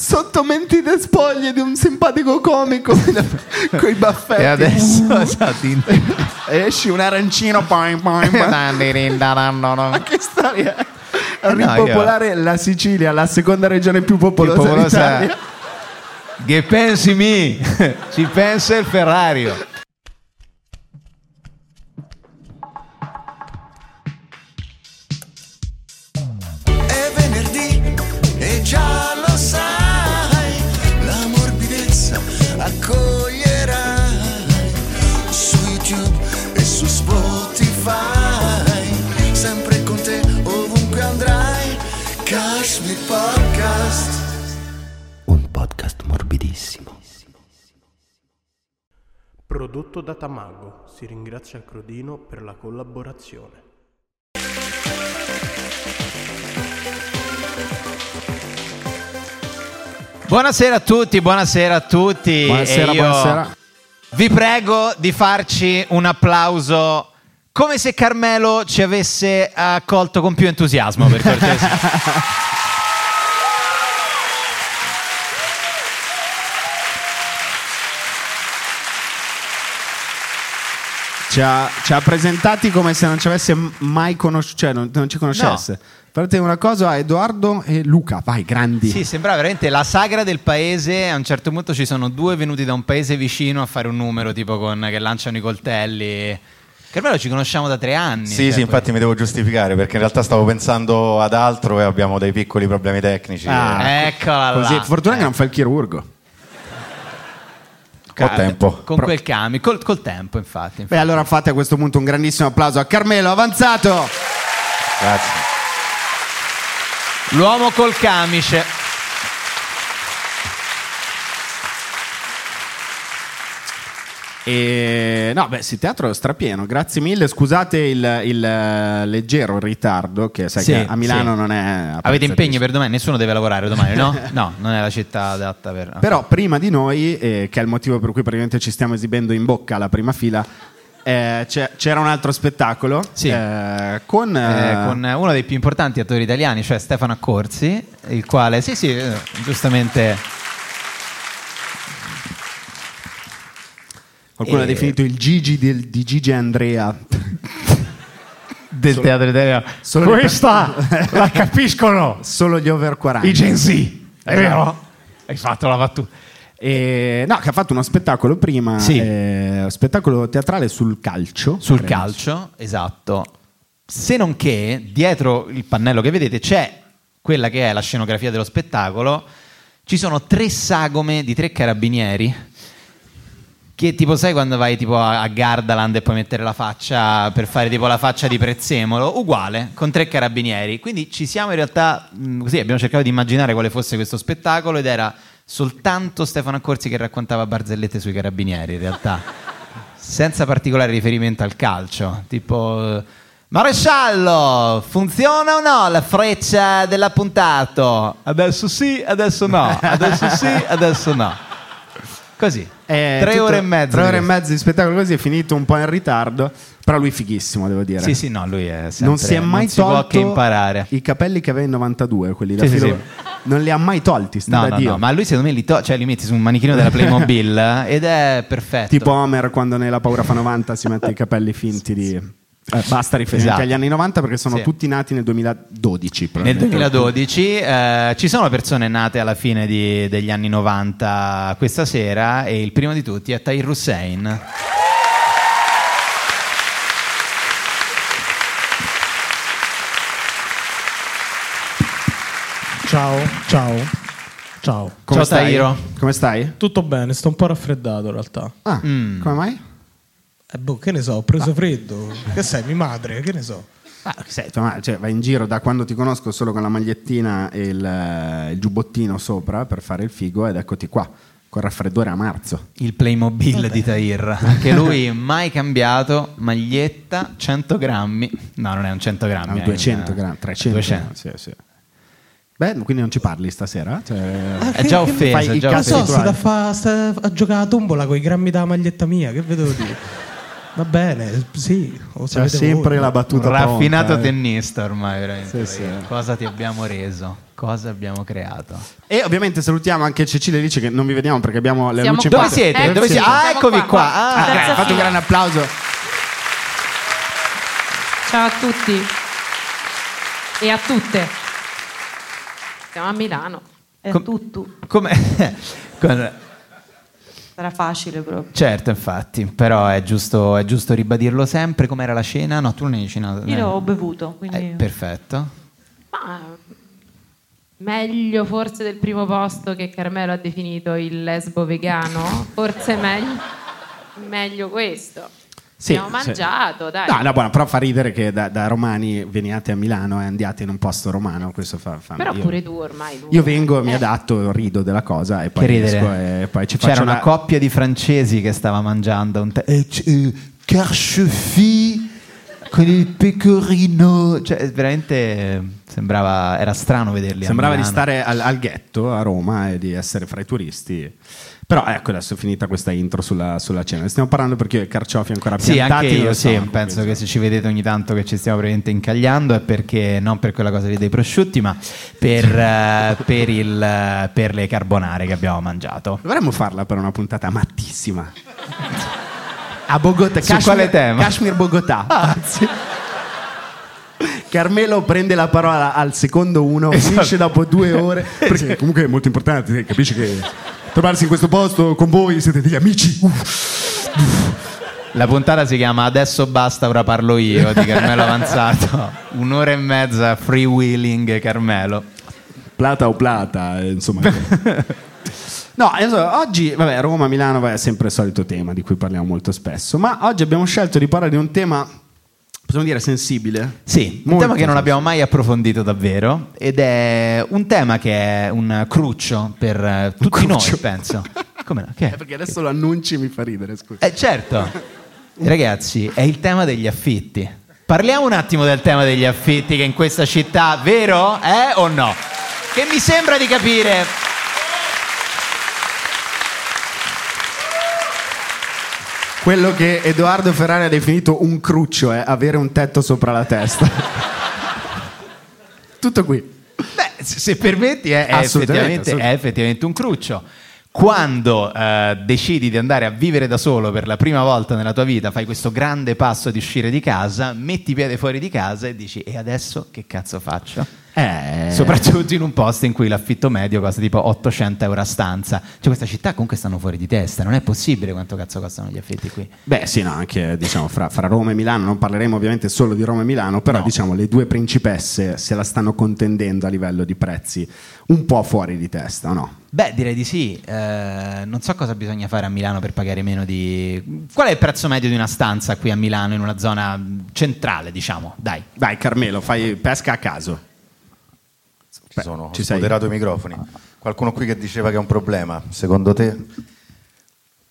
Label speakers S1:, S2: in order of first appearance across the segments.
S1: sotto mentite spoglie di un simpatico comico con i baffetti.
S2: E adesso
S1: esci un arancino. Poi, poi, poi. Ma che storia è? A
S2: Eh no,
S1: ripopolare la Sicilia, la seconda regione più popolosa,
S2: popolosa-
S1: d'Italia.
S2: Che pensi mi? Ci pensa il Ferrario.
S3: Prodotto da Tamago, si ringrazia Crodino per la collaborazione.
S2: Buonasera a tutti, buonasera a tutti.
S1: Buonasera,
S2: E io
S1: buonasera.
S2: Vi prego di farci un applauso come se Carmelo ci avesse accolto con più entusiasmo, per cortesia.
S1: Ci ha, ci ha presentati come se non ci avesse mai conosciuto, cioè non, non ci conoscesse. Fate una cosa Edoardo e Luca, vai, grandi.
S2: Sì, sembrava veramente la sagra del paese. A un certo punto ci sono due venuti da un paese vicino a fare un numero, tipo con che lanciano i coltelli. Carmelo ci conosciamo da tre anni.
S4: Sì,
S2: cioè,
S4: sì, infatti mi devo giustificare perché in realtà stavo pensando ad altro e abbiamo dei piccoli problemi tecnici.
S1: Ah.
S4: e-
S2: Eccola
S1: Così,
S2: là.
S1: fortuna che non fa il chirurgo.
S4: Ho tempo.
S2: Con quel cami, col, col tempo, infatti.
S1: Beh, allora fate a questo punto un grandissimo applauso a Carmelo Avanzato.
S4: Grazie.
S2: L'uomo col camice.
S1: E no, beh, sì, teatro è strapieno. Grazie mille. Scusate il, il, eh, leggero ritardo, che sai
S2: Sì,
S1: che a Milano
S2: sì.
S1: non è.
S2: Avete impegni per domani? Nessuno deve lavorare domani, no? No, non è la città adatta per...
S1: Però prima di noi, eh, che è il motivo per cui praticamente ci stiamo esibendo in bocca alla prima fila, eh, c'era un altro spettacolo
S2: Sì.
S1: eh, con,
S2: Eh,
S1: eh,
S2: con uno dei più importanti attori italiani, cioè Stefano Accorsi, il quale, sì, sì, eh, giustamente.
S1: Qualcuno ha
S2: eh,
S1: definito il Gigi del- di Gigi Andrea.
S2: Del teatro italiano.
S1: solo
S2: Questa la capiscono
S1: Solo gli over 40.
S2: i Gen Z, è
S1: Esatto.
S2: vero? Hai fatto la battuta.
S1: E- no, che ha fatto uno spettacolo prima,
S2: Sì.
S1: eh, spettacolo teatrale sul calcio.
S2: Sul
S1: credo.
S2: calcio, esatto. Se non che dietro il pannello che vedete c'è quella che è la scenografia dello spettacolo. Ci sono tre sagome di tre carabinieri. Che tipo sai quando vai tipo a a Gardaland e puoi mettere la faccia per fare tipo la faccia di Prezzemolo? Uguale, con tre carabinieri. Quindi ci siamo in realtà, mh, così abbiamo cercato di immaginare quale fosse questo spettacolo ed era soltanto Stefano Accorsi che raccontava barzellette sui carabinieri in realtà senza particolare riferimento al calcio, tipo eh, Maresciallo, funziona o no la freccia dell'appuntato? Adesso sì, adesso no, adesso sì, adesso no. Così,
S1: Eh,
S2: tre
S1: tutto-
S2: ore e mezza.
S1: Tre ore e mezzo di spettacolo così è finito un po' in ritardo. Però lui fighissimo, devo dire.
S2: Sì, sì, no, lui è sempre,
S1: non si è mai
S2: si
S1: tolto
S2: che imparare.
S1: i capelli che aveva in 92, quelli da
S2: Sì, sì,
S1: filo-
S2: sì.
S1: Non li ha mai tolti, sta
S2: No, no,
S1: Dio.
S2: no, ma lui secondo me li, to- cioè, li metti su un manichino della Playmobil ed è perfetto.
S1: Tipo Homer quando nella Paura fa 90 si mette i capelli finti di... Eh, basta riferimenti
S2: Esatto.
S1: agli anni 90 perché sono
S2: Sì.
S1: tutti nati nel 2012.
S2: Nel
S1: probabilmente.
S2: 2012 eh, ci sono persone nate alla fine di- degli anni 90 questa sera e il primo di tutti è Tahir Hussein.
S5: Ciao, ciao, ciao.
S1: Come
S2: Ciao,
S1: stai?
S2: Tahiro.
S1: Come stai?
S5: Tutto bene, sto un po' raffreddato in realtà.
S1: Ah,
S2: Mm.
S1: come mai?
S5: Eh, boh, che ne so, ho preso freddo. Che sei, mi madre? Che ne so.
S1: Ah, senti, ma cioè, vai in giro da quando ti conosco solo con la magliettina e il, eh, il giubbottino sopra per fare il figo ed eccoti qua, col raffreddore a marzo.
S2: Il Playmobil di Tahir. Anche lui mai cambiato, maglietta, 100 grammi. No, non è un 100 grammi.
S1: Ah,
S2: è
S1: 200
S2: un-
S1: grammi, 300
S2: 200.
S1: grammi, sì, sì. Beh, quindi non ci parli stasera? Cioè,
S2: È già offeso,
S1: fai
S2: è
S1: i
S2: già
S5: Non
S1: cazzi
S5: so, fa, state a giocare a tombola con i grammi della maglietta mia, che vedevo dire? Va bene, sì. o
S1: C'è sempre
S5: voi.
S1: la
S2: Un
S1: battuta
S2: raffinato
S1: pronta, eh.
S2: tennista ormai, veramente.
S1: Sì, sì.
S2: Cosa ti abbiamo reso? Cosa abbiamo creato?
S1: E ovviamente salutiamo anche Cecilia e Lice che non vi vediamo perché abbiamo le
S6: Siamo
S1: luci.
S2: Dove siete?
S6: Eccoci,
S2: Dove siete? Ah,
S6: siamo
S2: eccovi
S6: qua,
S2: qua. Ah,
S1: Ah,
S6: Terza
S1: fate un grande applauso.
S6: Ciao a tutti e a tutte. Siamo a Milano.
S7: È
S2: Com-
S7: tutto.
S2: come...
S7: Sarà facile proprio.
S2: Certo, infatti, però è giusto, è giusto ribadirlo sempre. Com'era la cena? No, tu non hai cenato.
S7: Io ho bevuto, quindi...
S2: Eh, perfetto.
S6: Ma meglio forse del primo posto che Carmelo ha definito il lesbo vegano. Forse meglio, meglio questo.
S1: Sì,
S6: Abbiamo
S1: sì.
S6: mangiato, dai.
S1: No, no, buono, però fa ridere che da, da romani veniate a Milano e andiate in un posto romano. Questo fa, fa-
S6: Però
S1: io,
S6: pure tu ormai. Lu.
S1: io vengo, mi
S6: Eh,
S1: adatto, rido della cosa e poi e poi ci
S2: C'era una
S1: una
S2: coppia di francesi che stava mangiando un te- eh, eh, carchefie con il pecorino. Cioè, veramente sembrava. Era strano vederli. a
S1: Sembrava di stare al, al ghetto a Roma e di essere fra i turisti. Però ecco, adesso è finita questa intro sulla, sulla cena. Stiamo parlando perché io e Carciofi ancora
S2: Sì,
S1: piantati
S2: anche io sì, penso
S1: quindi.
S2: che se ci vedete ogni tanto che ci stiamo praticamente incagliando è perché non per quella cosa lì dei prosciutti, ma per, eh, per il, eh, per le carbonare che abbiamo mangiato.
S1: Dovremmo farla per una puntata mattissima. A Bogotà.
S2: Su quale tema?
S1: Kashmir Bogotà. Anzi. Carmelo prende la parola al secondo uno,
S2: Esatto.
S1: finisce dopo due ore. Perché comunque è molto importante, capisci che trovarsi in questo posto con voi siete degli amici. Uff.
S2: La puntata si chiama Adesso basta, ora parlo io di Carmelo Avanzato. Un'ora e mezza freewheeling Carmelo.
S1: Plata o plata, eh, insomma. No, adesso, oggi, vabbè, Roma, Milano vabbè, è sempre il solito tema di cui parliamo molto spesso, ma oggi abbiamo scelto di parlare di un tema, possiamo dire, sensibile.
S2: Sì, un
S1: Molto
S2: tema che non abbiamo mai approfondito davvero ed è un tema che è un cruccio per eh, tutti
S1: cruccio.
S2: noi, penso. Come no? Che
S1: Eh,
S2: è?
S1: perché adesso lo annunci e mi fa ridere, scusa.
S2: Eh, certo. Ragazzi, è il tema degli affitti. Parliamo un attimo del tema degli affitti che in questa città, vero? Eh o no? Che mi sembra di capire.
S1: Quello che Edoardo Ferrari ha definito un cruccio è avere un tetto sopra la testa. Tutto qui.
S2: Beh, se permetti, è, è effettivamente, è effettivamente un cruccio. Quando eh, decidi di andare a vivere da solo per la prima volta nella tua vita, fai questo grande passo di uscire di casa, metti piede fuori di casa e dici: E adesso che cazzo faccio?
S1: Eh,
S2: Soprattutto in un posto in cui l'affitto medio costa tipo 800 euro a stanza. Cioè, questa città comunque stanno fuori di testa. Non è possibile quanto cazzo costano gli affitti qui.
S1: Beh, sì, no, anche diciamo fra, fra Roma e Milano, non parleremo ovviamente solo di Roma e Milano, però diciamo le due principesse se la stanno contendendo a livello di prezzi un po' fuori di testa, no?
S2: Beh, direi di sì. Eh, non so cosa bisogna fare a Milano per pagare meno di. Qual è il prezzo medio di una stanza qui a Milano, in una zona centrale, diciamo? Dai.
S1: Dai, Carmelo, fai pesca a caso.
S4: Ci sono,
S1: ci
S4: moderato i microfoni. Qualcuno qui che diceva che è un problema, secondo te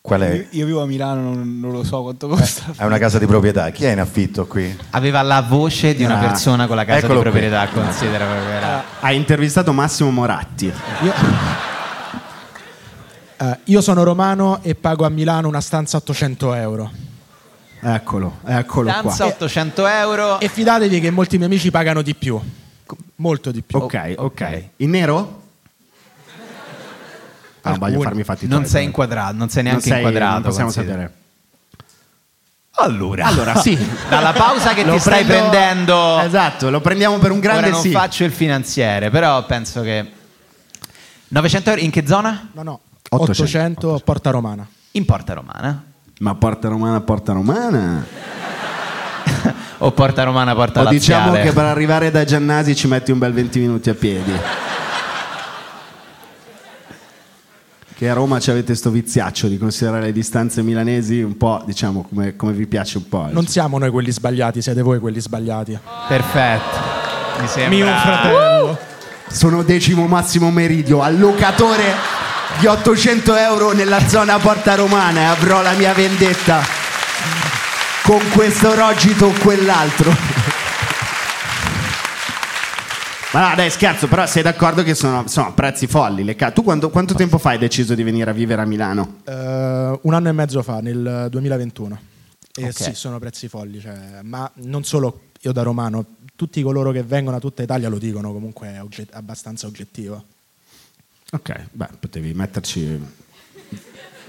S4: qual
S8: Io,
S4: è?
S8: io vivo a Milano, non, non lo so quanto costa.
S4: È una casa di proprietà, chi è in affitto qui?
S2: Aveva la voce di una
S1: Ah,
S2: persona con la casa di
S4: qui.
S2: proprietà, considera proprio era.
S1: Ha intervistato Massimo Moratti.
S5: Io... Eh, io sono romano e pago a Milano una stanza a 800 euro.
S1: Eccolo, eccolo
S2: Stanza
S1: qua.
S2: 800 euro.
S5: E fidatevi che molti miei amici pagano di più. Molto di più.
S1: Ok, ok. In nero? Ah, non voglio farmi i fatti
S2: Non sei inquadrato, non sei
S1: Non
S2: neanche
S1: sei-
S2: inquadrato.
S1: non possiamo
S2: considera.
S1: sapere.
S2: Allora,
S1: Allora, sì.
S2: dalla pausa che
S1: Lo
S2: ti stai
S1: prendo-
S2: prendendo,
S1: Esatto, lo prendiamo per un grande
S2: ora non
S1: sì.
S2: faccio il finanziere, però penso che 900 euro in che zona?
S5: No, no.
S1: 800,
S5: 800, a Porta Romana.
S2: In Porta Romana.
S1: Ma porta romana, porta romana.
S2: O Porta Romana, Porta
S1: O diciamo
S2: Laziale.
S1: che per arrivare da Giannasi ci metti un bel 20 minuti a piedi. Che a Roma ci avete sto viziaccio di considerare le distanze milanesi un po', diciamo, come, come vi piace un po'.
S5: Non siamo noi quelli sbagliati, siete voi quelli sbagliati.
S2: Perfetto. Mi sembra
S5: Mio fratello.
S1: Sono decimo massimo meridio, allocatore di 800 euro nella zona Porta Romana e avrò la mia vendetta con questo rogito o quell'altro. Ma no, dai, scherzo, però sei d'accordo che sono, sono prezzi folli. le ca- tu quando- quanto tempo fa hai deciso di venire a vivere a Milano?
S5: Eh, un anno e mezzo fa, nel 2021. Eh,
S2: Ok.
S5: Sì, sono prezzi folli, cioè, ma non solo io da romano, tutti coloro che vengono da tutta Italia lo dicono, comunque è ogget- abbastanza oggettivo.
S1: Ok, beh, potevi metterci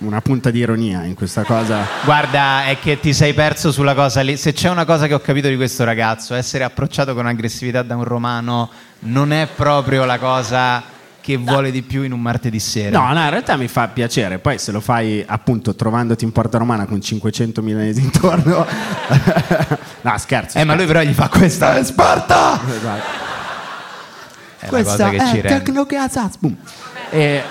S1: una punta di ironia in questa cosa.
S2: Guarda, è che ti sei perso sulla cosa lì. Se c'è una cosa che ho capito di questo ragazzo, essere approcciato con aggressività da un romano non è proprio la cosa che vuole di più in un martedì sera.
S1: No, no, in realtà mi fa piacere. Poi se lo fai appunto trovandoti in Porta Romana con 500 milanesi intorno. no, scherzo.
S2: Eh, ma lui però gli fa questa è Sparta!
S1: Esatto.
S2: È
S1: Questa
S2: cosa che ci
S1: è
S2: rende.
S1: Tecnocazaz. Boom. E-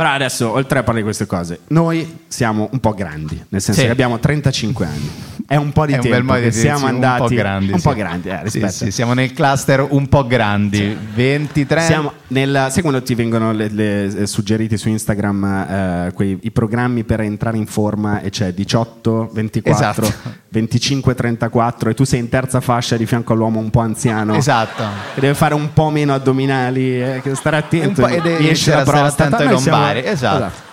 S1: però adesso, oltre a parlare di queste cose, noi siamo un po' grandi, nel senso
S2: Sì.
S1: che abbiamo 35 anni. È un po' di
S2: È
S1: tempo che siamo andati
S2: un po' grandi.
S1: un
S2: sì.
S1: po' grandi, eh,
S2: Sì, sì, siamo nel cluster un po' grandi, 23.
S1: Siamo nella, sai quando ti vengono le- le- eh, suggeriti su Instagram eh, quei, i programmi per entrare in forma e c'è 18, 24,
S2: Esatto.
S1: 25, 34 e tu sei in terza fascia di fianco all'uomo un po' anziano
S2: Esatto.
S1: che deve fare un po' meno addominali, eh, stare attento,
S2: Un po' ed è-
S1: gli esce la
S2: iniziare a
S1: prostata.
S2: attento ai
S1: Noi siamo-
S2: lombari, esatto.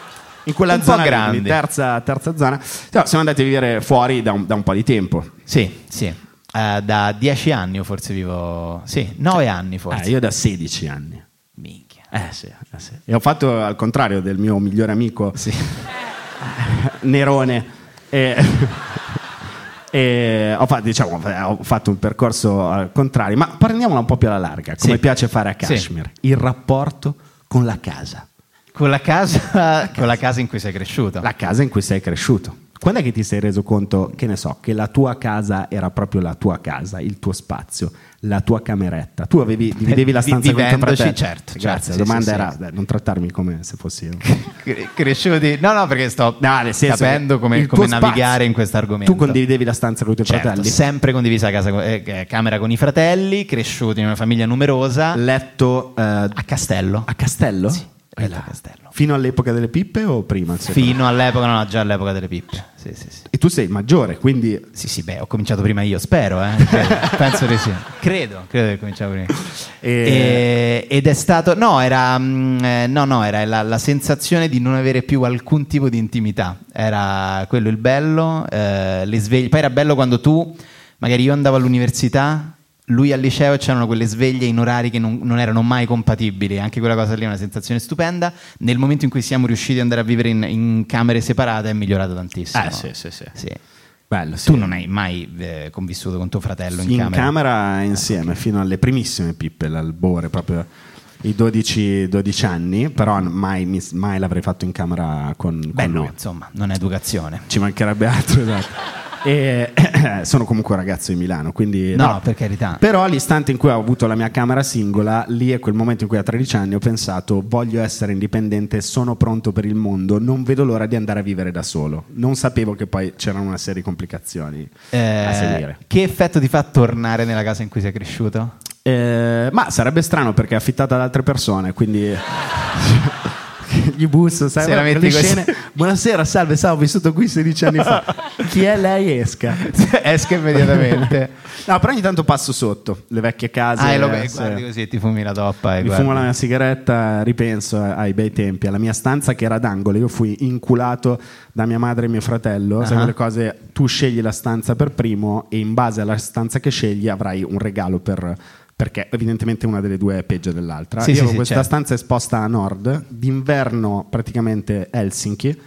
S1: In quella
S2: Un
S1: zona lì,
S2: grandi.
S1: terza, terza zona. No, siamo andati a vivere fuori da un, da un po' di tempo.
S2: Sì, sì. Eh, da 10 anni forse vivo... Sì, 9 anni forse.
S1: Eh, io da 16 anni.
S2: Minchia.
S1: Eh sì, eh sì. E ho fatto al contrario del mio migliore amico Nerone. E, e ho, fatto, diciamo, ho fatto un percorso al contrario, ma prendiamola un po' più alla larga, come
S2: Sì.
S1: piace fare a
S2: Sì.
S1: Kashmir. Il rapporto con la casa.
S2: Con la casa, con la casa in cui sei cresciuto.
S1: La casa in cui sei cresciuto. Quando è che ti sei reso conto, che ne so, che la tua casa era proprio la tua casa, il tuo spazio, la tua cameretta? Tu avevi, dividevi la stanza con tuo fratello?
S2: certo,
S1: Grazie,
S2: certo,
S1: la domanda
S2: sì,
S1: era
S2: sì.
S1: dai, non trattarmi come se fossi io.
S2: Cre- cresciuti. No, no, perché sto
S1: No,
S2: capendo come, come navigare
S1: spazio-
S2: in questo argomento.
S1: Tu condividevi la stanza con i tuoi
S2: Certo,
S1: fratelli?
S2: sempre condivisa casa, con- eh, eh, camera con i fratelli, cresciuti in una famiglia numerosa.
S1: Letto eh,
S2: a Castello.
S1: a Castello?
S2: Sì, letto a Castello.
S1: Fino all'epoca delle pippe o prima?
S2: Fino all'epoca, no, già all'epoca delle pippe. Sì, sì, sì.
S1: te? E tu sei maggiore, quindi
S2: Sì, sì, beh, ho cominciato prima io, spero, eh. Credo. Penso di sì. Credo, credo che cominciavo prima.
S1: E-
S2: E- ed è stato, no, era, mm, eh, no, no, era la, la sensazione di non avere più alcun tipo di intimità. Era quello il bello, eh, le sveglie. Poi era bello quando tu, magari io andavo all'università, lui al liceo c'erano quelle sveglie in orari che non, non erano mai compatibili. Anche quella cosa lì è una sensazione stupenda. Nel momento in cui siamo riusciti ad andare a vivere in, in camere separate è migliorato tantissimo.
S1: Eh, sì, sì, sì.
S2: Sì.
S1: bello. Sì.
S2: Tu non hai mai eh, convissuto con tuo fratello in,
S1: in
S2: camera?
S1: camera insieme fino alle primissime pippe, l'albore, proprio i 12, 12 anni, però mai, mai l'avrei fatto in camera con,
S2: Beh,
S1: con
S2: no, insomma, non è educazione.
S1: Ci mancherebbe altro, esatto. E, sono comunque un ragazzo di Milano, quindi
S2: No, per carità.
S1: Però all'istante in cui ho avuto la mia camera singola, lì è quel momento in cui a 13 anni ho pensato voglio essere indipendente, sono pronto per il mondo, non vedo l'ora di andare a vivere da solo. Non sapevo che poi c'erano una serie di complicazioni a
S2: Eh,
S1: seguire.
S2: che effetto ti fa tornare nella casa in cui sei cresciuto?
S1: Eh, ma sarebbe strano perché è affittata da altre persone, quindi gli busso, sai,
S2: Se la metti
S1: scene. Buonasera, salve, sai, ho vissuto qui 16 anni fa. Chi è lei? Esca.
S2: Esca immediatamente.
S1: No, però ogni tanto passo sotto le vecchie case.
S2: ah, e lo
S1: eh,
S2: guardi
S1: se-
S2: così e ti fumi la toppa e
S1: Mi
S2: guardi.
S1: fumo la mia sigaretta, ripenso ai bei tempi, alla mia stanza che era d'angolo. Io fui inculato da mia madre e mio fratello. Sai
S2: Ah.
S1: quelle cose, tu scegli la stanza per primo e in base alla stanza che scegli avrai un regalo per. Perché evidentemente una delle due è peggio dell'altra.
S2: Sì,
S1: Io
S2: sì,
S1: avevo
S2: sì,
S1: questa
S2: certo.
S1: stanza esposta a nord, d'inverno praticamente Helsinki,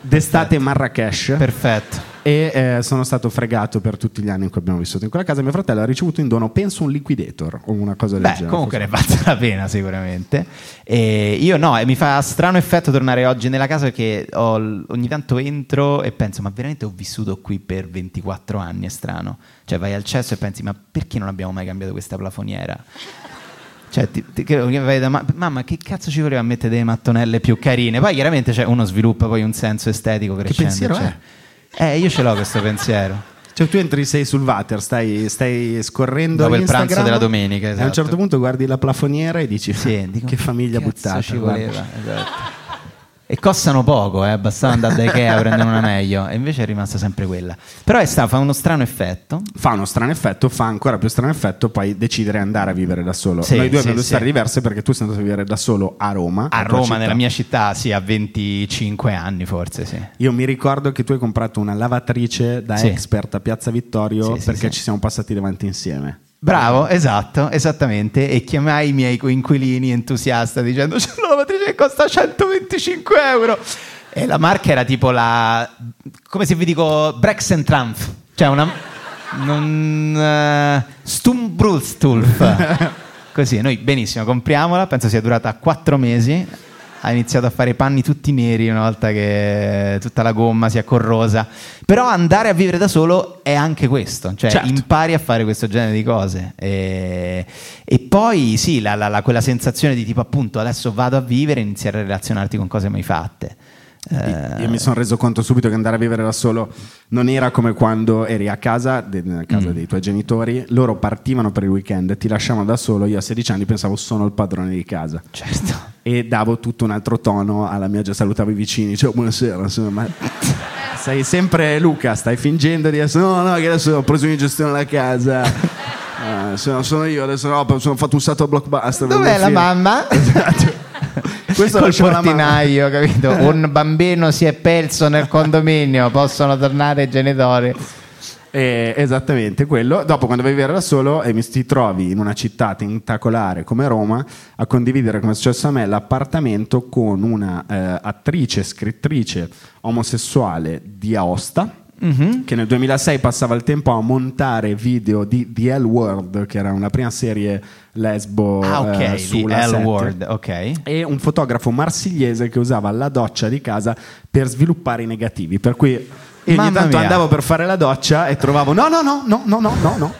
S1: d'estate Marrakesh.
S2: Perfetto.
S1: E eh, sono stato fregato per tutti gli anni in cui abbiamo vissuto in quella casa. Mio fratello ha ricevuto in dono, penso, un liquidator o una cosa del
S2: Beh,
S1: genere.
S2: comunque
S1: Forse-
S2: ne valsa la pena sicuramente. E io no, e mi fa strano effetto tornare oggi nella casa perché ho ogni tanto entro e penso, ma veramente ho vissuto qui per 24 anni, è strano. Cioè vai al cesso e pensi, ma perché non abbiamo mai cambiato questa plafoniera? Cioè, ti- ti- che- che vai da ma- mamma, che cazzo ci voleva mettere delle mattonelle più carine? Poi chiaramente cioè, uno sviluppa poi un senso estetico crescendo.
S1: pensiero
S2: cioè.
S1: è?
S2: Eh, io ce l'ho questo pensiero.
S1: Cioè, tu entri, sei sul water, stai, stai scorrendo
S2: Dopo il pranzo della domenica,
S1: E a un
S2: esatto.
S1: certo punto guardi la plafoniera e dici:
S2: Sì, dico,
S1: Che famiglia buttata.
S2: ci
S1: guarda."
S2: voleva, esatto. E costano poco, eh, bastava andare da Ikea a prendere una meglio, e invece è rimasta sempre quella. Però è sta, fa uno strano effetto.
S1: Fa uno strano effetto, fa ancora più strano effetto poi decidere di andare a vivere da solo.
S2: Sì,
S1: Noi due
S2: sì,
S1: abbiamo due
S2: sì.
S1: storie diverse perché tu sei andato a vivere da solo a Roma.
S2: A Roma, nella mia città, sì, a 25 anni forse, sì.
S1: Io mi ricordo che tu hai comprato una lavatrice da expert a Piazza Vittorio perché ci siamo passati davanti insieme.
S2: Bravo, esatto, esattamente. E chiamai i miei coinquilini entusiasta dicendo c'è una lavatrice che costa 125 euro. E la marca era tipo la... come se vi dico Brexen Trump. Cioè una... Non... Uh, Stumbrustulf. Così, noi benissimo, compriamola, penso sia durata 4 mesi. Ha iniziato a fare i panni tutti neri una volta che tutta la gomma si è corrosa. Però andare a vivere da solo è anche questo, cioè
S1: Certo.
S2: impari a fare questo genere di cose. E, e poi sì, la- la- la- quella sensazione di tipo appunto adesso vado a vivere e iniziare a relazionarti con cose mai fatte. Eh,
S1: Io mi sono reso conto subito che andare a vivere da solo non era come quando eri a casa, nella casa
S2: Mm.
S1: dei tuoi genitori, loro partivano per il weekend, ti lasciavano da solo, io a 16 anni pensavo sono il padrone di casa.
S2: Certo.
S1: E davo tutto un altro tono alla mia, già salutavo i vicini, ciao buonasera, insomma, ma sei sempre Luca, stai fingendo di essere, no no che adesso ho preso in gestione la casa, Ah, sono, sono io, adesso no, sono fatto un salto a blockbuster.
S2: Dov'è la
S1: film."
S2: mamma?
S1: Esatto. Questo
S2: Col portinaio, capito? Un bambino si è perso nel condominio, possono tornare i genitori.
S1: Eh, esattamente quello. Dopo, quando vai a vivere da solo e mi ti trovi in una città tentacolare come Roma a condividere, come è successo a me, l'appartamento con una eh, attrice, scrittrice omosessuale di Aosta.
S2: Mhm.
S1: Che nel 2006 passava il tempo a montare video di The L World, che era una prima serie lesbo
S2: Ah, ok,
S1: eh, sulla
S2: L
S1: 7
S2: Word, ok.
S1: e un fotografo marsigliese che usava la doccia di casa per sviluppare i negativi. Per cui ogni
S2: Mamma
S1: tanto
S2: mia.
S1: andavo per fare la doccia e trovavo no, no, no, no, no, no, no, no.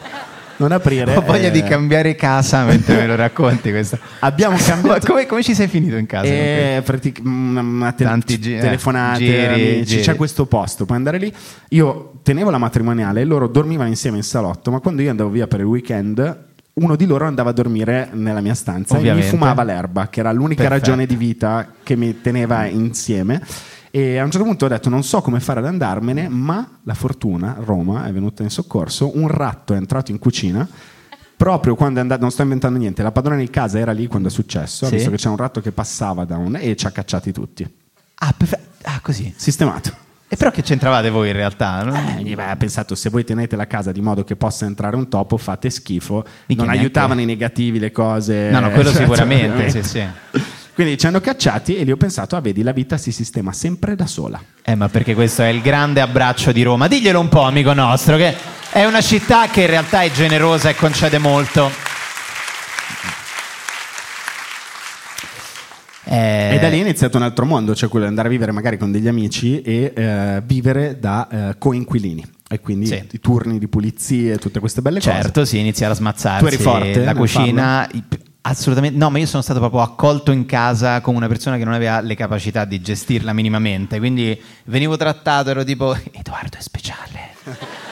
S1: Non aprire.
S2: Ho voglia
S1: eh,
S2: di cambiare casa mentre me lo racconti questo.
S1: Abbiamo cambiato
S2: come, come ci sei finito in casa?
S1: eh, pratic- mm, una te-
S2: Tanti gi- eh,
S1: telefonate,
S2: giri,
S1: amici,
S2: giri.
S1: c'è questo posto, puoi andare lì. Io tenevo la matrimoniale e loro dormivano insieme in salotto, ma quando io andavo via per il weekend, uno di loro andava a dormire nella mia stanza
S2: Ovviamente.
S1: e mi fumava l'erba, che era l'unica
S2: Perfetto.
S1: ragione di vita che mi teneva insieme. E a un certo punto ho detto: Non so come fare ad andarmene, ma la fortuna, Roma, è venuta in soccorso. Un ratto è entrato in cucina. Proprio quando è andato, non sto inventando niente, la padrona di casa era lì quando è successo. Ha
S2: Sì.
S1: visto che c'è un ratto che passava da un. e ci ha cacciati tutti.
S2: Ah, perfe- ah, così.
S1: Sistemato.
S2: E però che c'entravate voi in realtà? no?
S1: Eh, beh, ha pensato se voi tenete la casa di modo che possa entrare un topo, fate schifo.
S2: Mica
S1: non
S2: neanche-
S1: aiutavano i negativi le cose.
S2: No, no, quello
S1: Cioè,
S2: sicuramente,
S1: cioè,
S2: sì, sì.
S1: Quindi ci hanno cacciati e lì ho pensato, ah, vedi, la vita si sistema sempre da sola.
S2: Eh, ma perché questo è il grande abbraccio di Roma. Diglielo un po', amico nostro, che è una città che in realtà è generosa e concede molto. Eh,
S1: E da lì è iniziato un altro mondo, cioè quello di andare a vivere magari con degli amici e eh, vivere da eh, coinquilini. E quindi
S2: Sì.
S1: i turni di pulizie, tutte queste belle cose.
S2: Certo, si inizia a smazzarsi
S1: Tu eri forte
S2: la cucina. i- Assolutamente no, ma io sono stato proprio accolto in casa come una persona che non aveva le capacità di gestirla minimamente. Quindi venivo trattato, ero tipo: Edoardo è speciale.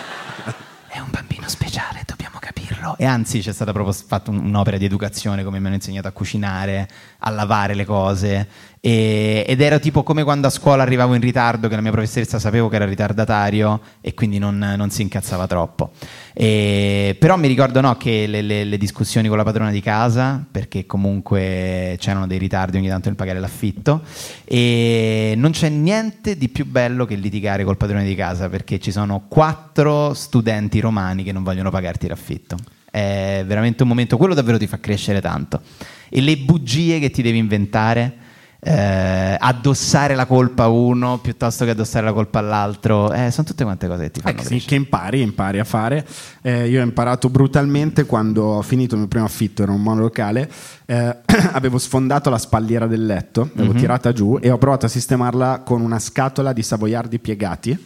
S2: È un bambino speciale, dobbiamo capirlo. E anzi, c'è stata proprio fatta un- un'opera di educazione, come mi hanno insegnato a cucinare, a lavare le cose. E- ed era tipo come quando a scuola arrivavo in ritardo, che la mia professoressa sapevo che era ritardatario e quindi non, non si incazzava troppo. E- però mi ricordo no, che le, le- le discussioni con la padrona di casa, perché comunque c'erano dei ritardi ogni tanto nel pagare l'affitto, e non c'è niente di più bello che litigare col padrone di casa, perché ci sono quattro studenti romani che non vogliono pagarti l'affitto. È veramente un momento, quello davvero ti fa crescere tanto. E le bugie che ti devi inventare, eh, addossare la colpa a uno piuttosto che addossare la colpa all'altro, eh, sono tutte quante cose che ti
S1: Eh,
S2: fanno crescere.
S1: che impari, impari a fare. Eh, io ho imparato brutalmente quando ho finito il mio primo affitto, era un monolocale, eh, avevo sfondato la spalliera del letto, l'avevo
S2: Mhm.
S1: tirata giù e ho provato a sistemarla con una scatola di savoiardi piegati.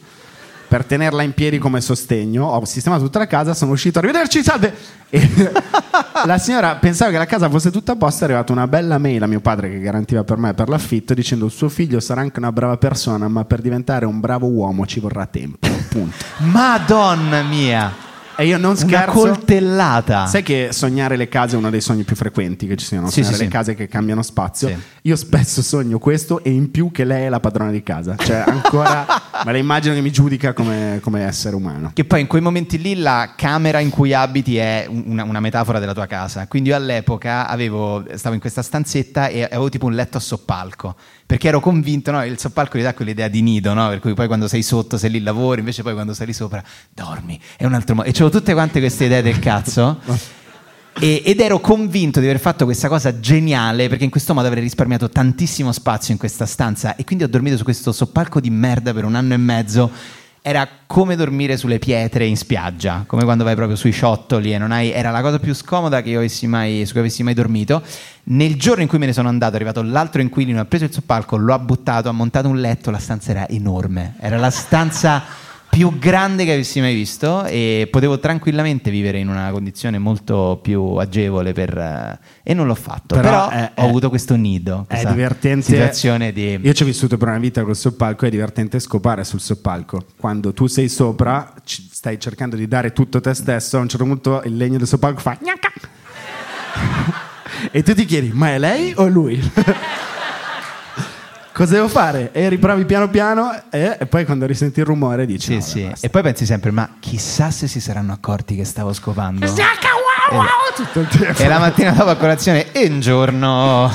S1: Per tenerla in piedi come sostegno, ho sistemato tutta la casa, sono uscito, arrivederci, salve! E la signora pensava che la casa fosse tutta a posto, è arrivata una bella mail a mio padre che garantiva per me per l'affitto dicendo suo figlio sarà anche una brava persona, ma per diventare un bravo uomo ci vorrà tempo. Punto.
S2: Madonna mia!
S1: E io non
S2: Una
S1: scherzo.
S2: coltellata.
S1: Sai che sognare le case è uno dei sogni più frequenti che ci siano,
S2: Sì,
S1: sognare
S2: sì,
S1: le
S2: sì.
S1: case che cambiano spazio. Io spesso sogno questo e in più che lei è la padrona di casa. Cioè, ancora me la immagino che mi giudica come, come essere umano.
S2: Che poi in quei momenti lì la camera in cui abiti è un- una, una metafora della tua casa. Quindi io all'epoca avevo, stavo in questa stanzetta e avevo tipo un letto a soppalco. Perché ero convinto, no? Il soppalco ti dà quell'idea di nido, no? Per cui poi quando sei sotto sei lì lavori, invece poi quando sei lì sopra dormi. È un altro modo. E c'avevo tutte quante queste idee del cazzo. E- ed ero convinto di aver fatto questa cosa geniale perché in questo modo avrei risparmiato tantissimo spazio in questa stanza e quindi ho dormito su questo soppalco di merda per un anno e mezzo. Era come dormire sulle pietre in spiaggia, come quando vai proprio sui ciottoli e non hai. Era la cosa più scomoda che io avessi mai, su cui avessi mai dormito. Nel giorno in cui me ne sono andato, è arrivato l'altro inquilino, ha preso il soppalco, lo ha buttato, ha montato un letto, la stanza era enorme. Era la stanza più grande che avessi mai visto e potevo tranquillamente vivere in una condizione molto più agevole per, eh, e non l'ho fatto.
S1: Però
S2: Però,
S1: è-
S2: ho
S1: è-
S2: avuto questo nido,
S1: È divertente.
S2: situazione di...
S1: Io ci ho vissuto per una vita col soppalco, è divertente scopare sul soppalco. Quando tu sei sopra, stai cercando di dare tutto te stesso, a un certo punto il legno del soppalco fa e tu ti chiedi, ma è lei o lui? Cosa devo fare? E riprovi piano piano e, e poi quando risenti il rumore dici
S2: Sì,
S1: "No,
S2: sì.
S1: basta".
S2: E poi pensi sempre, ma chissà se si saranno accorti che stavo scopando.
S1: tutto il tempo.
S2: E la mattina dopo a colazione, e un giorno.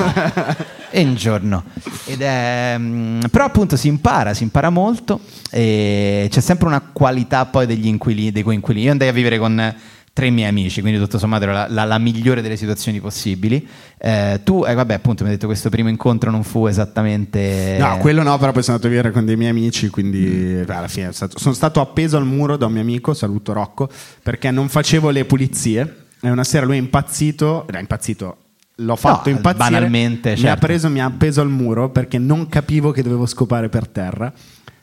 S2: e un giorno. Ed è, mm, però appunto si impara, si impara molto e c'è sempre una qualità poi degli inquilini, dei coinquilini. Io andai a vivere con tre miei amici, quindi tutto sommato era la, la- la migliore delle situazioni possibili. Eh, tu, eh, vabbè, appunto mi hai detto questo primo incontro non fu esattamente...
S1: No, quello no, però poi sono andato a vivere con dei miei amici, quindi
S2: Mm.
S1: alla fine stato- sono stato appeso al muro da un mio amico, saluto Rocco, perché non facevo le pulizie e una sera lui è impazzito, era impazzito, l'ho fatto
S2: No,
S1: impazzire,
S2: banalmente,
S1: mi ha
S2: certo.
S1: preso, mi ha appeso al muro perché non capivo che dovevo scopare per terra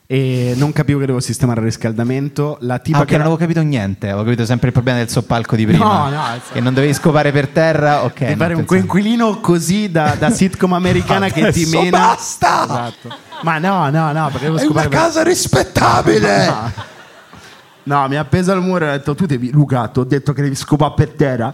S1: e non capivo che dovevo sistemare il riscaldamento, la tipa
S2: Ah, ok,
S1: che
S2: non avevo capito niente, avevo capito sempre il problema del soppalco di prima.
S1: No, no,
S2: che non dovevi scopare per terra, ok.
S1: Devi fare un coinquilino così da, da sitcom americana che ti mena.
S2: basta!
S1: Esatto. Ma no, no, no, perché devo
S4: È
S1: scopare
S4: una
S1: per-
S4: casa rispettabile!
S1: No. No, mi ha appeso al muro e ha detto: Tu devi, Lucato, ho detto che devi scopare per terra.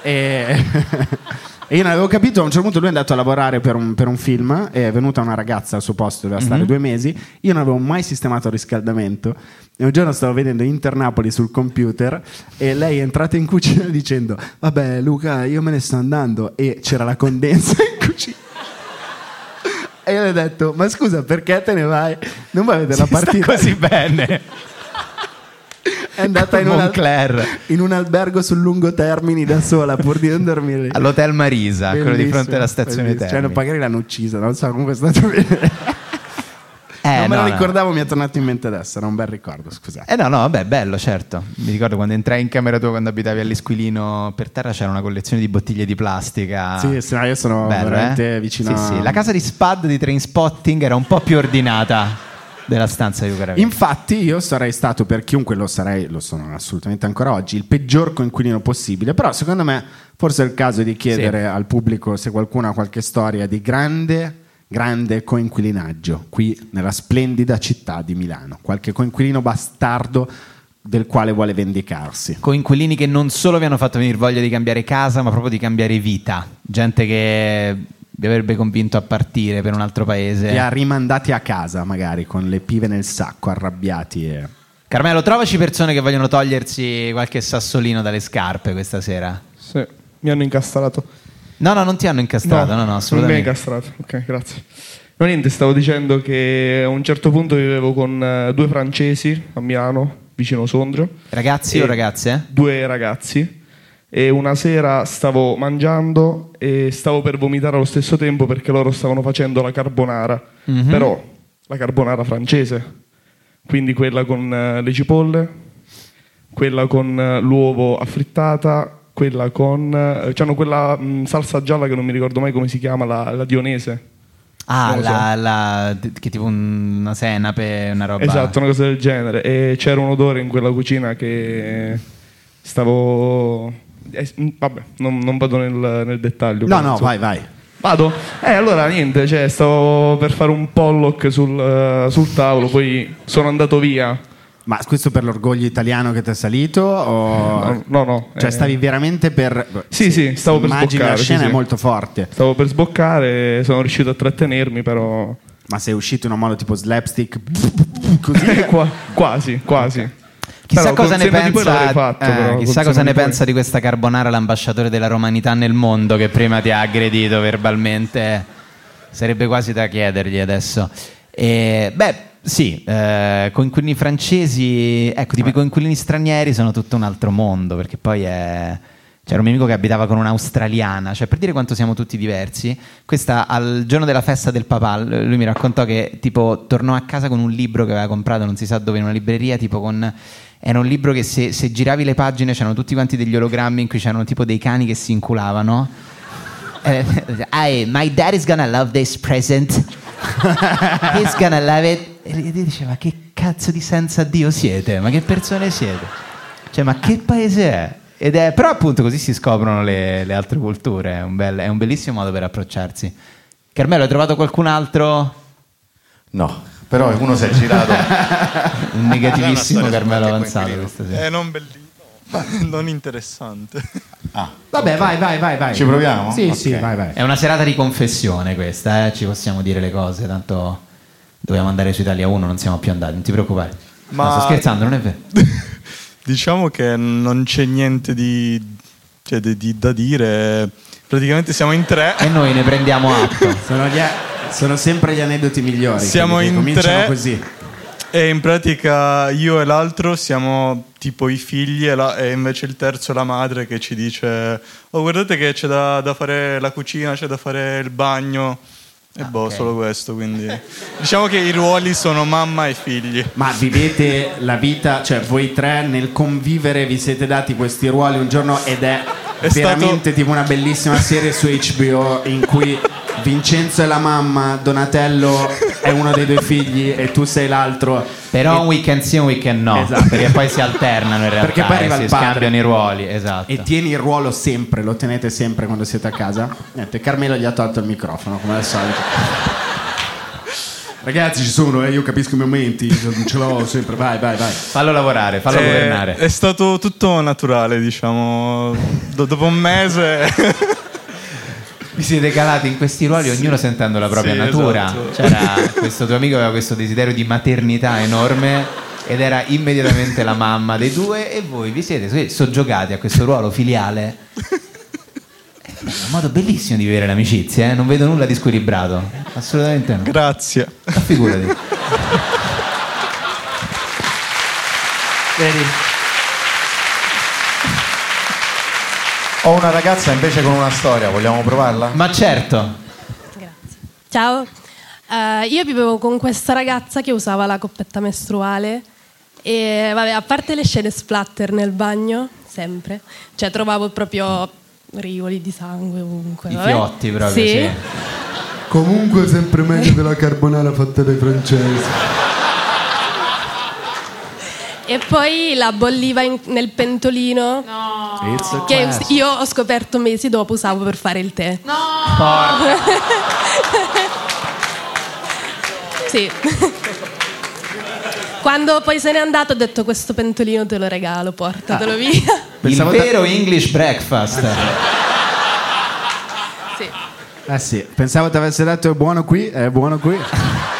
S1: E... e io non avevo capito. A un certo punto lui è andato a lavorare per un, per un film. E è venuta una ragazza al suo posto, doveva stare
S2: Mhm.
S1: due mesi. Io non avevo mai sistemato il riscaldamento. E un giorno stavo vedendo Inter Napoli sul computer. E lei è entrata in cucina dicendo: Vabbè, Luca, io me ne sto andando. E c'era la condensa in cucina. E io le ho detto: Ma scusa, perché te ne vai? Non vuoi vedere la partita?
S2: così bene.
S1: È andata in un, in un albergo sul lungo termini da sola pur di non dormire lì.
S2: All'hotel Marisa, quello di
S1: Bellissimo,
S2: fronte alla stazione
S1: bellissimo. Cioè,
S2: Termini.
S1: magari l'hanno uccisa, non so, comunque è stato bene.
S2: Eh,
S1: non me
S2: no,
S1: lo
S2: no.
S1: ricordavo, mi è tornato in mente adesso, era un bel ricordo, scusate.
S2: Eh no, no, vabbè, bello, certo. Mi ricordo quando entrai in camera tua quando abitavi all'Esquilino, per terra c'era una collezione di bottiglie di plastica.
S1: Sì, sì, no, io sono
S2: Bello,
S1: veramente
S2: eh?
S1: vicino
S2: Sì, sì. La casa di Spad di Trainspotting era un po' più ordinata della stanza di Luca Ravenna.
S1: Infatti, io sarei stato per chiunque lo sarei, lo sono assolutamente ancora oggi, il peggior coinquilino possibile. Però, secondo me, forse è il caso di chiedere
S2: Sì.
S1: al pubblico se qualcuno ha qualche storia di grande, grande coinquilinaggio qui nella splendida città di Milano. Qualche coinquilino bastardo del quale vuole vendicarsi.
S2: Coinquilini che non solo vi hanno fatto venire voglia di cambiare casa, ma proprio di cambiare vita. Gente che vi avrebbe convinto a partire per un altro paese.
S1: Li ha rimandati a casa, magari con le pive nel sacco, arrabbiati. E...
S2: Carmelo, trovaci persone che vogliono togliersi qualche sassolino dalle scarpe questa sera.
S9: Sì, mi hanno incastrato.
S2: No, no, non ti hanno incastrato, no, no,
S9: Non mi ha
S2: assolutamente.
S9: incastrato. Ok, grazie. No, niente, stavo dicendo che a un certo punto vivevo con eh, due francesi a Milano, vicino Sondrio.
S2: Ragazzi o ragazze?
S9: Due ragazzi. E una sera stavo mangiando e stavo per vomitare allo stesso tempo perché loro stavano facendo la carbonara.
S2: Mhm.
S9: Però la carbonara francese. Quindi quella con eh, le cipolle, quella con eh, l'uovo affrittata, quella con... eh, c'hanno quella mh, salsa gialla che non mi ricordo mai come si chiama, la, la dionese.
S2: Ah,
S9: lo so.
S2: la, la- che tipo un- una senape, una roba.
S9: Esatto, una cosa del genere. E c'era un odore in quella cucina che stavo... eh, mm, vabbè, non, non vado nel, nel dettaglio.
S1: No,
S9: però,
S1: no, vai, vai.
S9: Vado? Eh, allora niente, cioè, stavo per fare un pollock sul, eh, sul tavolo, poi sono andato via
S1: Ma questo per l'orgoglio italiano che ti è salito? O...
S9: No, no, no,
S1: Cioè
S9: eh.
S1: stavi veramente per...
S9: Sì, sì, stavo per
S1: Immagino
S9: sboccare.
S1: la scena
S9: sì,
S1: è molto forte.
S9: Stavo per sboccare, sono riuscito a trattenermi, però.
S1: Ma sei uscito in un modo tipo slapstick? Così?
S9: Qua- quasi, quasi.
S2: Chissà
S9: Però
S2: cosa ne pensa,
S9: fatto,
S2: eh,
S9: però,
S2: chissà cosa ne pensa di questa carbonara l'ambasciatore della romanità nel mondo che prima ti ha aggredito verbalmente. Sarebbe quasi da chiedergli adesso. E, beh, sì, eh, coinquilini francesi, ecco, tipo i coinquilini stranieri sono tutto un altro mondo, perché poi è... C'era un mio amico che abitava con un'australiana, cioè per dire quanto siamo tutti diversi, questa al giorno della festa del papà, lui mi raccontò che tipo tornò a casa con un libro che aveva comprato, non si sa dove, in una libreria, tipo con... Era un libro che se, se giravi le pagine c'erano tutti quanti degli ologrammi in cui c'erano tipo dei cani che si inculavano. Eh, "Hey, my dad is gonna love this present. He's gonna love it. E lui diceva: Ma che cazzo di senza Dio siete? Ma che persone siete? Cioè, ma che paese è? Ed è però appunto così si scoprono le, le altre culture, è un, bel- è un bellissimo modo per approcciarsi. Carmelo, hai trovato qualcun altro?
S4: No, però uno si è girato.
S2: Un negativissimo Carmelo avanzato questa sera.
S10: Eh, non bellino, non interessante.
S1: Vabbè, vai, vai, vai, vai.
S4: Ci proviamo?
S1: Sì,
S4: Ok.
S1: sì, vai, vai.
S2: È una serata di confessione questa, eh? ci possiamo dire le cose, tanto dobbiamo andare su Italia 1, non siamo più andati, non ti preoccupare.
S10: Ma-
S2: No, sto scherzando, non è vero.
S10: Diciamo che non c'è niente di, cioè, di- di- da dire. Praticamente siamo in tre.
S2: E noi ne prendiamo atto.
S1: Sono, gli- sono sempre gli aneddoti migliori.
S10: Siamo in tre.
S1: così.
S10: E in pratica io e l'altro siamo tipo i figli e, la- e invece il terzo è la madre che ci dice oh guardate che c'è da, da fare la cucina, c'è da fare il bagno e boh,
S2: ok.
S10: solo questo, quindi diciamo che i ruoli sono mamma e figli.
S1: Ma vivete la vita, cioè voi tre nel convivere vi siete dati questi ruoli un giorno ed è,
S10: È
S1: veramente tipo una bellissima serie su HBO in cui Vincenzo è la mamma, Donatello è uno dei due figli e tu sei l'altro.
S2: Però
S1: E-
S2: un weekend sì, un weekend no,
S1: Esatto.
S2: perché poi si alternano in realtà,
S1: Perché poi
S2: e
S1: arriva
S2: si scambiano i ruoli, esatto.
S1: E tieni il ruolo sempre, lo tenete sempre quando siete a casa. Niente, Carmelo gli ha tolto il microfono, come al solito. Ragazzi, ci sono, eh, io capisco i momenti, ce l'ho sempre, vai, vai, vai.
S2: Fallo lavorare, fallo
S10: Eh,
S2: governare.
S10: È stato tutto naturale, diciamo. Do- dopo un mese.
S2: Vi siete calati in questi ruoli, ognuno sentendo la propria
S10: Sì,
S2: natura.
S10: esatto.
S2: C'era questo tuo amico aveva questo desiderio di maternità enorme ed era immediatamente la mamma dei due e voi vi siete soggiogati a questo ruolo filiale. È un modo bellissimo di vivere l'amicizia, eh? non vedo nulla di squilibrato, assolutamente no.
S10: Grazie.
S2: Ma figurati. Vedi?
S4: Ho una ragazza invece con una storia, vogliamo provarla?
S2: Ma certo.
S11: Ciao, Eh, io vivevo con questa ragazza che usava la coppetta mestruale e vabbè, a parte le scene splatter nel bagno, sempre, cioè trovavo proprio rivoli di sangue ovunque.
S2: I
S11: vabbè.
S2: fiotti proprio,
S11: Sì.
S2: sì.
S12: Comunque sempre meglio della carbonara fatta dai francesi.
S11: E poi la bolliva in- nel pentolino
S1: a
S11: che
S1: class.
S11: io ho scoperto mesi dopo usavo per fare il tè. sì. Quando poi se n'è andato ho detto questo pentolino te lo regalo, portatelo via.
S1: Pensavo
S2: il
S1: da-
S2: vero English breakfast.
S11: Sì.
S1: Eh sì, pensavo ti avesse detto è buono qui, è buono qui.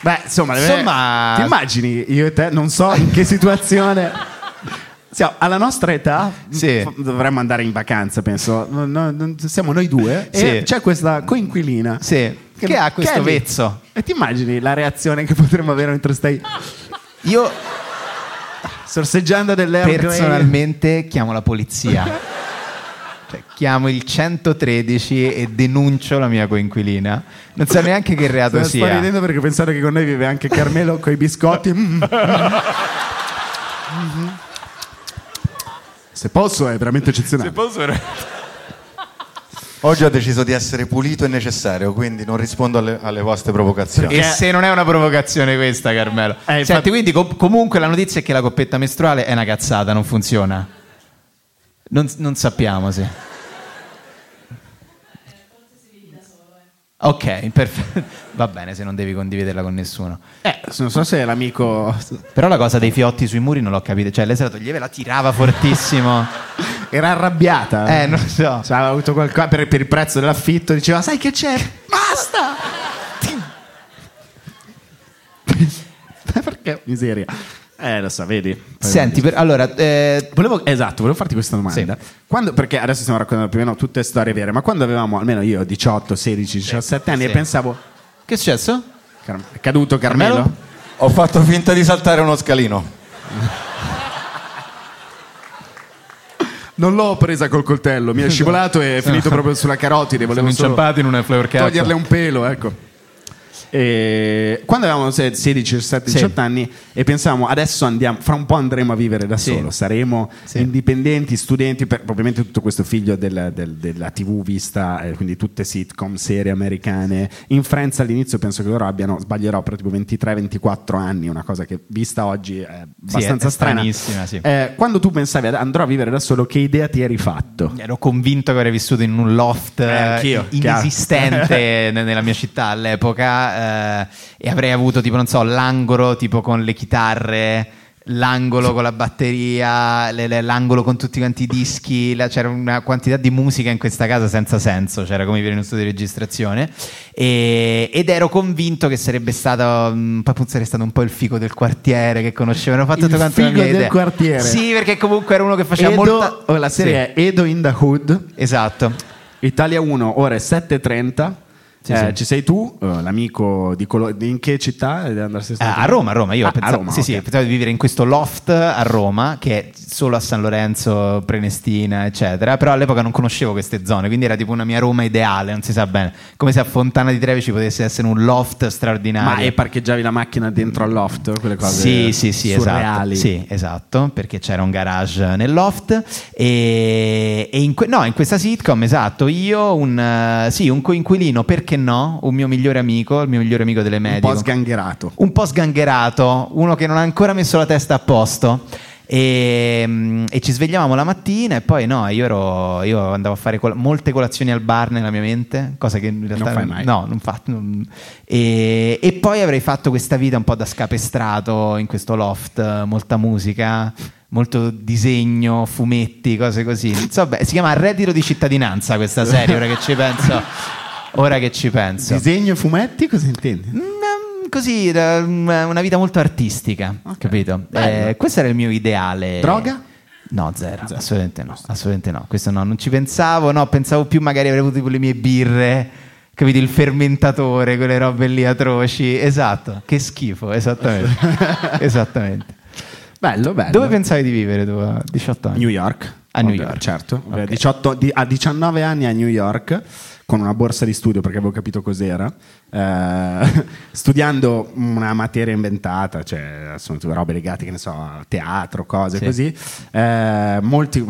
S1: Beh, insomma,
S2: Insomma-
S1: ti immagini io e te, non so in che situazione. Siamo, alla nostra età
S2: Sì.
S1: dovremmo andare in vacanza, penso. No- no- siamo noi due e
S2: Sì.
S1: c'è questa coinquilina
S2: Sì, che ha questo
S1: lì.
S2: vezzo.
S1: E ti immagini la reazione che potremmo avere mentre stai
S2: Io
S1: sorseggiando dell'Earl Grey?
S2: personalmente chiamo la polizia. Cioè, chiamo il 113 e denuncio la mia coinquilina. Non so neanche che reato
S1: Sto
S2: sia.
S1: ridendo perché pensate che con noi vive anche Carmelo con i biscotti. Mm. Se posso, è veramente eccezionale.
S4: Oggi ho deciso di essere pulito e necessario, quindi non rispondo alle, alle vostre provocazioni.
S2: E se non è una provocazione questa, Carmelo.
S1: Eh,
S2: Senti,
S1: infatti-
S2: quindi com- comunque la notizia è che la coppetta mestruale è una cazzata, non funziona. Non, non sappiamo se. Ok, perfetto. Va bene se non devi condividerla con nessuno.
S1: Eh, non so se è l'amico.
S2: Però la cosa dei fiotti sui muri non l'ho capita. Cioè, lei se la toglieva e la tirava fortissimo.
S1: Era arrabbiata.
S2: Eh, non so.
S1: Cioè, aveva avuto qualcosa per, per il prezzo dell'affitto. Diceva, sai che c'è? Basta! Perché miseria. Eh, lo so, vedi.
S2: Senti, per- allora, eh,
S1: Volevo, esatto, volevo farti questa domanda. Quando- perché adesso stiamo raccontando più o meno tutte storie vere, ma quando avevamo, almeno io, 18, 16, 17 anni,
S2: sì.
S1: e pensavo,
S2: che è successo?
S1: Car- è caduto Carmelo?
S4: Ho fatto finta di saltare uno scalino.
S1: Non l'ho presa col coltello, mi è scivolato e è finito proprio sulla carotide. Volevo
S2: Siamo inciampati in una flower cap.
S1: toglierle un pelo, ecco. E quando avevamo se- 16, 17, 18 anni e pensavamo adesso andiamo, fra un po' andremo a vivere da
S2: Sì.
S1: solo, saremo indipendenti, studenti, per, ovviamente tutto questo figlio del- del- della TV vista, eh, quindi tutte sitcom, serie americane. In Friends all'inizio penso che loro abbiano, sbaglierò, però tipo 23-24 anni, una cosa che vista oggi è abbastanza
S2: è
S1: strana.
S2: stranissima, sì.
S1: Eh, quando tu pensavi "Ad- andrò a vivere da solo, che idea ti eri fatto?
S2: Ero convinto che avrei vissuto in un loft eh,
S1: anch'io,
S2: inesistente ne- nella mia città all'epoca eh, e avrei avuto tipo non so l'angolo tipo con le chitarre l'angolo con la batteria le- le- l'angolo con tutti quanti i dischi la- c'era una quantità di musica in questa casa senza senso c'era come vivere in studio di registrazione e- ed ero convinto che sarebbe stato mm, poi sarei stato un po' il fico del quartiere che conoscevano fatto
S1: Il
S2: tutto quanto
S1: figo del
S2: idea.
S1: quartiere.
S2: sì perché comunque era uno che faceva
S1: Edo-
S2: molta
S1: oh, la serie
S2: Sì.
S1: è Edo in the Hood.
S2: Esatto.
S1: Italia 1, ore 7.30.
S2: Sì,
S1: Eh,
S2: sì.
S1: Ci sei tu, eh, l'amico di Colo- in che città? Deve andarsi
S2: Eh, a Roma, a Roma, io
S1: Ah,
S2: pensavo,
S1: a Roma,
S2: sì, sì,
S1: ok.
S2: pensavo di vivere in questo loft a Roma, che è solo a San Lorenzo, Prenestina, eccetera, però all'epoca non conoscevo queste zone, quindi era tipo una mia Roma ideale, non si sa bene, come se a Fontana di Trevi ci potesse essere un loft straordinario.
S1: Ma e parcheggiavi la macchina dentro al loft? Quelle cose
S2: Sì, sì, sì, esatto.
S1: surreali.
S2: Sì, esatto, perché c'era un garage nel loft e, e in, que- no, in questa sitcom, esatto, io un, eh, sì, un coinquilino, perché no, un mio migliore amico, il mio migliore amico delle
S1: Un
S2: medie.
S1: po' sgangherato.
S2: un po' sgangherato, uno che non ha ancora messo la testa a posto. E, mm, e ci svegliavamo la mattina e poi no, io, ero, io andavo a fare col- molte colazioni al bar nella mia mente, cosa che in realtà
S1: fai mai.
S2: no, non fa- non- e, e poi avrei fatto questa vita un po' da scapestrato in questo loft, molta musica, molto disegno, fumetti, cose così. Insomma, si chiama Reddito di cittadinanza questa serie, ora che ci penso. Ora che ci penso.
S1: Disegno fumetti, cosa intendi?
S2: Mm, Così, da- una vita molto artistica, capito?
S1: Bello.
S2: Eh, questo era il mio ideale.
S1: Droga?
S2: No, zero, assolutamente no, assolutamente no. Questo no, non ci pensavo, no, pensavo più magari avrei avuto le mie birre, capito? Il fermentatore, quelle robe lì atroci. Esatto, che schifo, esattamente. esattamente.
S1: Bello, bello.
S2: Dove pensavi di vivere tu a 18 anni?
S1: New York.
S2: A New
S1: Vabbè,
S2: York.
S1: Certo.
S2: Ok.
S1: 18 di- a 19 anni a New York con una borsa di studio perché avevo capito cos'era, eh, studiando una materia inventata, cioè sono robe legate, che ne so, a teatro, cose
S2: Sì.
S1: così. Eh, molti,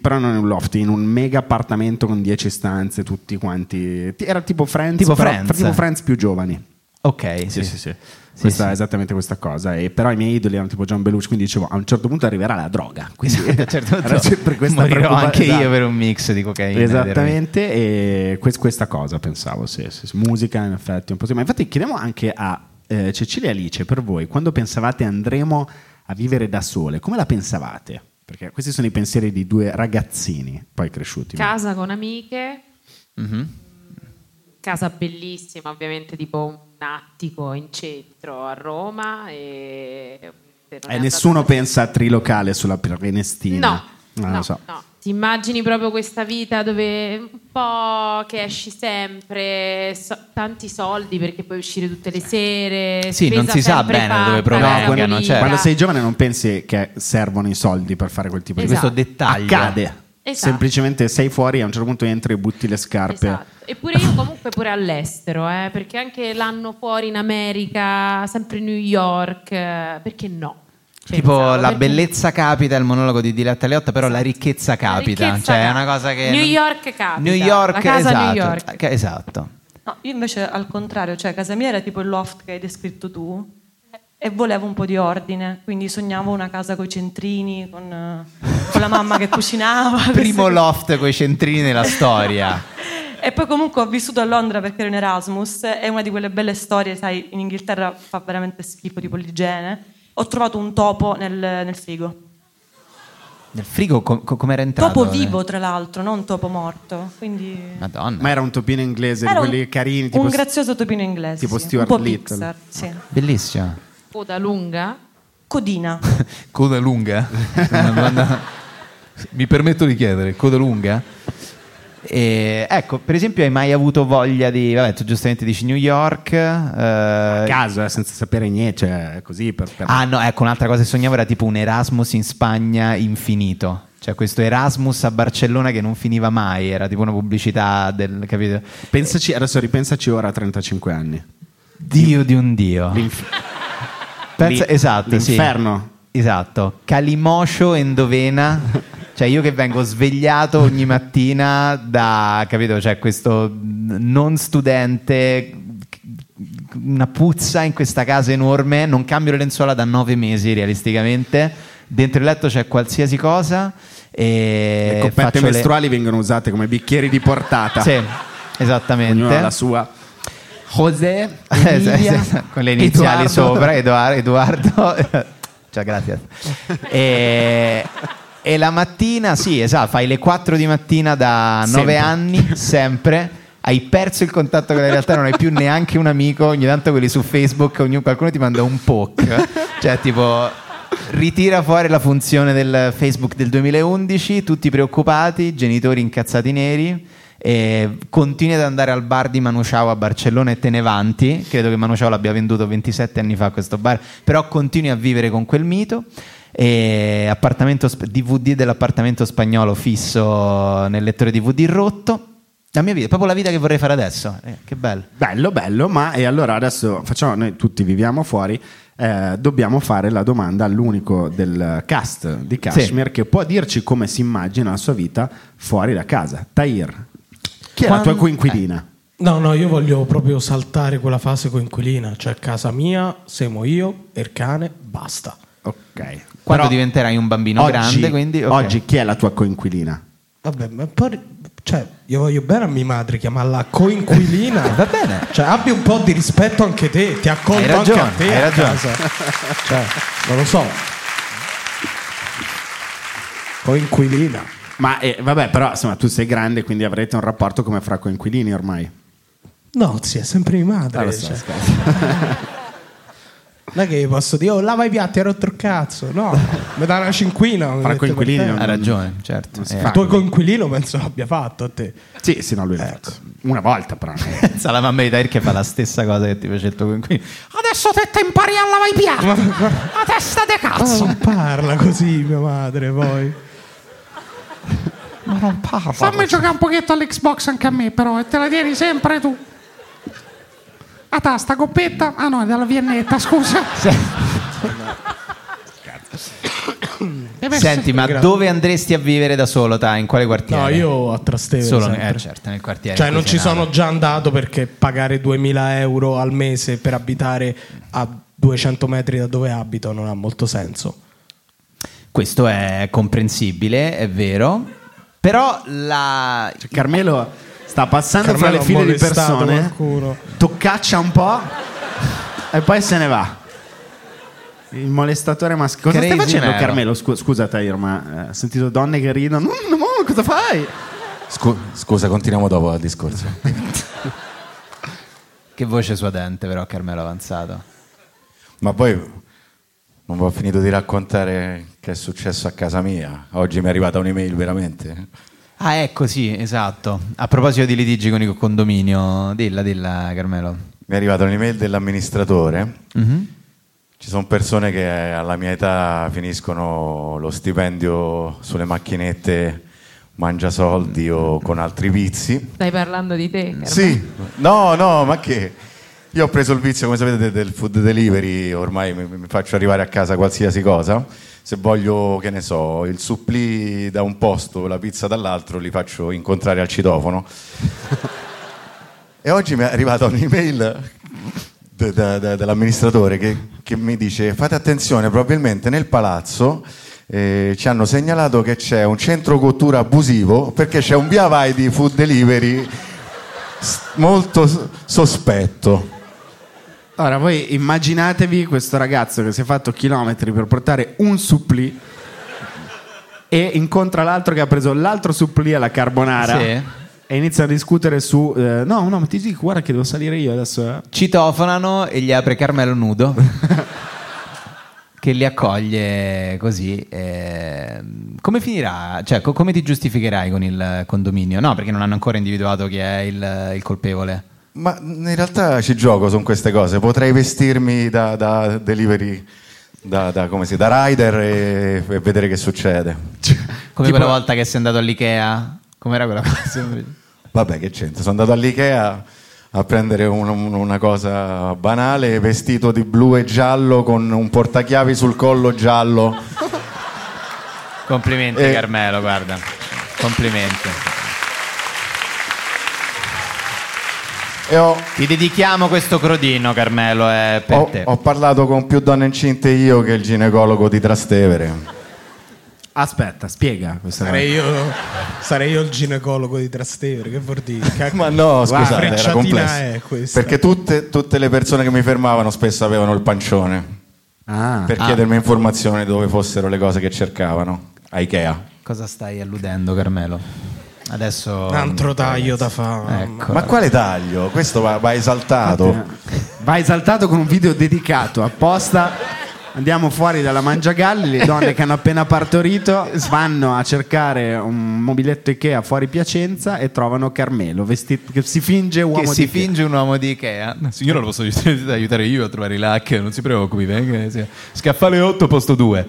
S1: però non in un loft, in un mega appartamento con 10 stanze, tutti quanti. Ti- Era tipo Friends,
S2: Tipo
S1: però-
S2: Friends.
S1: tipo Friends più giovani.
S2: Ok,
S1: Sì, sì, sì.
S2: Sì,
S1: Questa,
S2: sì.
S1: esattamente questa cosa. E però i miei idoli erano tipo John Belushi, quindi dicevo a un certo punto arriverà la droga. Quindi
S2: A un certo punto
S1: era sempre questa
S2: morirò
S1: preoccupa-
S2: anche io
S1: esatto.
S2: per un mix di cocaina.
S1: Esattamente, e quest- questa cosa pensavo, sì, sì, sì. musica in effetti un po' sì. Ma infatti chiediamo anche a eh, Cecilia e Alice, per voi, quando pensavate andremo a vivere da sole, come la pensavate? Perché questi sono i pensieri di due ragazzini, poi cresciuti.
S6: Casa con amiche,
S2: Mhm.
S6: casa bellissima, ovviamente tipo attico in centro a Roma. E
S1: E
S6: è
S1: nessuno pensa a trilocale sulla Prenestina.
S6: No,
S1: Non
S6: no,
S1: lo so.
S6: no. Ti immagini proprio questa vita dove un po' che esci sempre, so- tanti soldi perché puoi uscire tutte le sere.
S2: Sì, non si sa bene
S6: fatta,
S2: dove provengano,
S6: pulita.
S2: cioè-
S1: Quando sei giovane non pensi che servono i soldi per fare quel tipo di
S6: Esatto.
S2: Questo dettaglio.
S1: Accade.
S6: Esatto.
S1: Semplicemente sei fuori e a un certo punto entri e butti le scarpe.
S6: Esatto. Eppure io comunque pure all'estero, eh, perché anche l'anno fuori in America, sempre New York, eh, perché no?
S2: Tipo
S6: Pensavo,
S2: la
S6: perché
S2: bellezza capita, il monologo di Diletta Leotta, però la ricchezza capita.
S6: ricchezza
S2: cioè, è
S6: capita.
S2: una cosa che.
S6: New York capita.
S2: New York,
S6: La casa
S2: esatto.
S6: New York.
S2: Esatto.
S7: No, io invece al contrario, cioè casa mia era tipo il loft che hai descritto tu e volevo un po' di ordine, quindi sognavo una casa con i centrini, con, eh, con la mamma che cucinava.
S2: Primo loft con i centrini nella storia.
S7: E poi comunque ho vissuto a Londra perché ero in Erasmus, è una di quelle belle storie, sai, in Inghilterra fa veramente schifo tipo l'igiene. Ho trovato un topo nel, nel frigo.
S2: Nel frigo com- era entrato?
S7: Topo vivo, tra l'altro, non topo morto. Quindi...
S2: Madonna.
S1: Ma era un topino inglese
S7: Era
S1: di
S7: un-
S1: quelli carini, tipo
S7: un grazioso topino inglese.
S1: tipo
S7: sì.
S1: Stuart
S7: un po'
S1: Little.
S7: Pixar, sì.
S2: Bellissimo.
S6: Coda lunga?
S7: Codina.
S13: Coda lunga? Mi permetto di chiedere, coda lunga?
S2: E, ecco, per esempio, hai mai avuto voglia di. Vabbè, tu giustamente dici New York.
S1: A
S2: eh,
S1: caso, eh, senza sapere niente, cioè così per, per-
S2: Ah, no, ecco, un'altra cosa che sognavo era tipo un Erasmus in Spagna infinito. Cioè, questo Erasmus a Barcellona che non finiva mai, era tipo una pubblicità del. capito?
S1: Pensaci, adesso ripensaci ora a 35 anni.
S2: Dio di un dio. Pensa-
S1: Lì-
S2: esatto, sì.
S1: l'inferno.
S2: Esatto. Calimoscio endovena. Cioè, io che vengo svegliato ogni mattina da, capito? Cioè, questo non studente, una puzza in questa casa enorme, non cambio le lenzuola da nove mesi realisticamente. Dentro il letto c'è qualsiasi cosa. E
S1: Le coppette
S2: faccio le-
S1: mestruali vengono usate come bicchieri di portata.
S2: Sì, esattamente.
S1: Ognuno ha la sua. José,
S2: Eh,
S1: Emilia,
S2: con le iniziali
S1: Edoardo.
S2: sopra, Edoardo. Edoardo. Ciao, grazie. E, e la mattina, sì, esatto, fai le 4 di mattina da 9
S1: Sempre.
S2: anni, sempre. Hai perso il contatto con la realtà, non hai più neanche un amico. Ogni tanto quelli su Facebook, ognuno- qualcuno ti manda un poke. Cioè, tipo, ritira fuori la funzione del Facebook del 2011, tutti preoccupati, genitori incazzati neri. E continui ad andare al bar di Manu Chao a Barcellona e te ne vanti. Credo che Manu Chao l'abbia venduto 27 anni fa questo bar, però continui a vivere con quel mito. E appartamento sp- DVD dell'appartamento spagnolo fisso nel lettore DVD rotto. La mia vita, è proprio la vita che vorrei fare adesso. Eh, che bello.
S1: Bello, bello, ma e allora adesso facciamo, noi tutti viviamo fuori, eh, dobbiamo fare la domanda all'unico del cast di Kashmir che può dirci come si immagina la sua vita fuori da casa. Tahir, chi è la tua
S3: Quando-
S1: coinquilina?
S3: No, no, io voglio proprio saltare quella fase coinquilina, cioè casa mia, siamo io e il cane, basta.
S1: Ok.
S2: Quando
S1: Però
S2: diventerai un bambino
S1: oggi,
S2: grande, quindi... ok.
S1: oggi chi è la tua coinquilina?
S3: Vabbè, ma poi, cioè, io voglio bene a mia madre chiamarla coinquilina.
S2: Va bene.
S3: Cioè, abbi un po' di rispetto anche te, ti accolgo
S2: ragione,
S3: anche a te
S2: hai
S3: a
S2: ragione.
S3: casa. Cioè, non lo so. Coinquilina.
S1: Ma eh, vabbè, però insomma, tu sei grande, quindi avrete un rapporto come fra coinquilini ormai.
S3: No, è sempre mia madre.
S1: Ah, lo so,
S3: cioè. Non è che posso dire, oh, lava i piatti, hai rotto il cazzo. No, mi dà una cinquina.
S1: Fra coinquilini non-.
S2: Hai ragione, certo.
S1: Si
S2: Eh.
S3: Il tuo coinquilino penso l'abbia fatto a te.
S1: Sì, sì, no, lui l'ha fatto. Una volta però.
S2: Pensa alla mamma di Tahir che fa la stessa cosa che ti fece il tuo coinquilino.
S3: Adesso te te impari a lavare i piatti. A testa de cazzo. non parla così mia madre poi.
S8: Ma non parla.
S14: Fammi giocare un pochetto all'Xbox anche a me, però, e te la tieni sempre tu. A tasta, coppetta? Ah no, è della viennetta, scusa.
S2: Senti, ma dove andresti a vivere da solo, ta? In quale quartiere?
S3: No, io a Trastevere
S2: Solo,
S3: sempre.
S2: eh, certo, nel quartiere.
S3: Cioè non ci sono già andato perché pagare 2000 euro al mese per abitare a 200 metri da dove abito non ha molto senso.
S2: Questo è comprensibile, è vero. Però la...
S1: Cioè, Carmelo sta passando
S3: Carmelo
S1: fra le file di persone,
S3: qualcuno.
S1: toccaccia un po' e poi se ne va. Il molestatore maschile. Cosa
S2: Crazy
S1: stai facendo,
S2: Nero.
S1: Carmelo? Scu- scusa, Tahir, ma eh, ho sentito donne che ridono. No, no, cosa fai?
S4: Scu- scusa, continuiamo dopo il discorso.
S2: Che voce suadente però Carmelo Avanzato.
S4: Ma poi non ho finito di raccontare che è successo a casa mia. Oggi mi è arrivata un'email veramente.
S2: Ah, ecco, sì, esatto. A proposito di litigi con il condominio, dilla, dilla Carmelo.
S4: Mi è arrivata un'email dell'amministratore.
S2: Mhm.
S4: Ci sono persone che alla mia età finiscono lo stipendio sulle macchinette mangia soldi o con altri vizi.
S6: Stai parlando di te? Carmelo?
S4: Sì, no, no, ma che? Io ho preso il vizio, come sapete, de- del food delivery, ormai mi, mi faccio arrivare a casa qualsiasi cosa. Se voglio, che ne so, il supplì da un posto, la pizza dall'altro, li faccio incontrare al citofono. e oggi mi è arrivata un'email de- da- da- dall'amministratore che, che mi dice fate attenzione, probabilmente nel palazzo eh, ci hanno segnalato che c'è un centro cottura abusivo perché c'è un via vai di food delivery molto sospetto.
S1: Ora voi immaginatevi questo ragazzo che si è fatto chilometri per portare un supplì e incontra l'altro che ha preso l'altro supplì alla carbonara
S2: Sì.
S1: e inizia a discutere su eh, no no ma ti dico guarda che devo salire io adesso eh."
S2: Citofonano e gli apre Carmelo nudo. che li accoglie così. eh, come finirà? Cioè, co- come ti giustificherai con il condominio? No, perché non hanno ancora individuato chi è il, il colpevole.
S4: Ma in realtà ci gioco su queste cose. Potrei vestirmi da, da delivery, da, da, come si, da rider e, e vedere che succede.
S2: Come quella volta che sei andato all'Ikea? Com'era quella cosa?
S4: Vabbè, che c'entra? Sono andato all'Ikea a prendere un- un- una cosa banale, vestito di blu e giallo con un portachiavi sul collo giallo.
S2: Complimenti,
S4: Eh.
S2: Carmelo, guarda. Complimenti.
S4: Ho,
S2: Ti dedichiamo questo crodino, Carmelo, è per
S4: ho-
S2: te.
S4: ho parlato con più donne incinte io che il ginecologo di Trastevere.
S1: aspetta spiega questa
S3: Sarei
S1: cosa.
S3: io, sarei io il ginecologo di Trastevere, che vuol dire? Che-
S4: Ma no, scusate, era complesso.
S3: è questa?
S4: Perché tutte, tutte le persone che mi fermavano spesso avevano il pancione.
S1: Ah.
S4: per
S2: Ah.
S4: chiedermi informazioni dove fossero le cose che cercavano a Ikea.
S2: Cosa stai alludendo, Carmelo? Adesso.
S3: Un altro taglio da fare.
S2: Ecco.
S4: Ma quale taglio? Questo va, va esaltato.
S1: va esaltato con un video dedicato apposta andiamo fuori dalla mangiagalli le donne che hanno appena partorito vanno a cercare un mobiletto Ikea fuori Piacenza e trovano Carmelo vestito che si finge uomo
S2: Che
S1: di
S2: si
S1: Ikea.
S2: finge un uomo di Ikea.
S13: Signora, lo posso aiutare, io a trovare i lac, non si preoccupi, venga. sì. Scaffale 8, posto 2.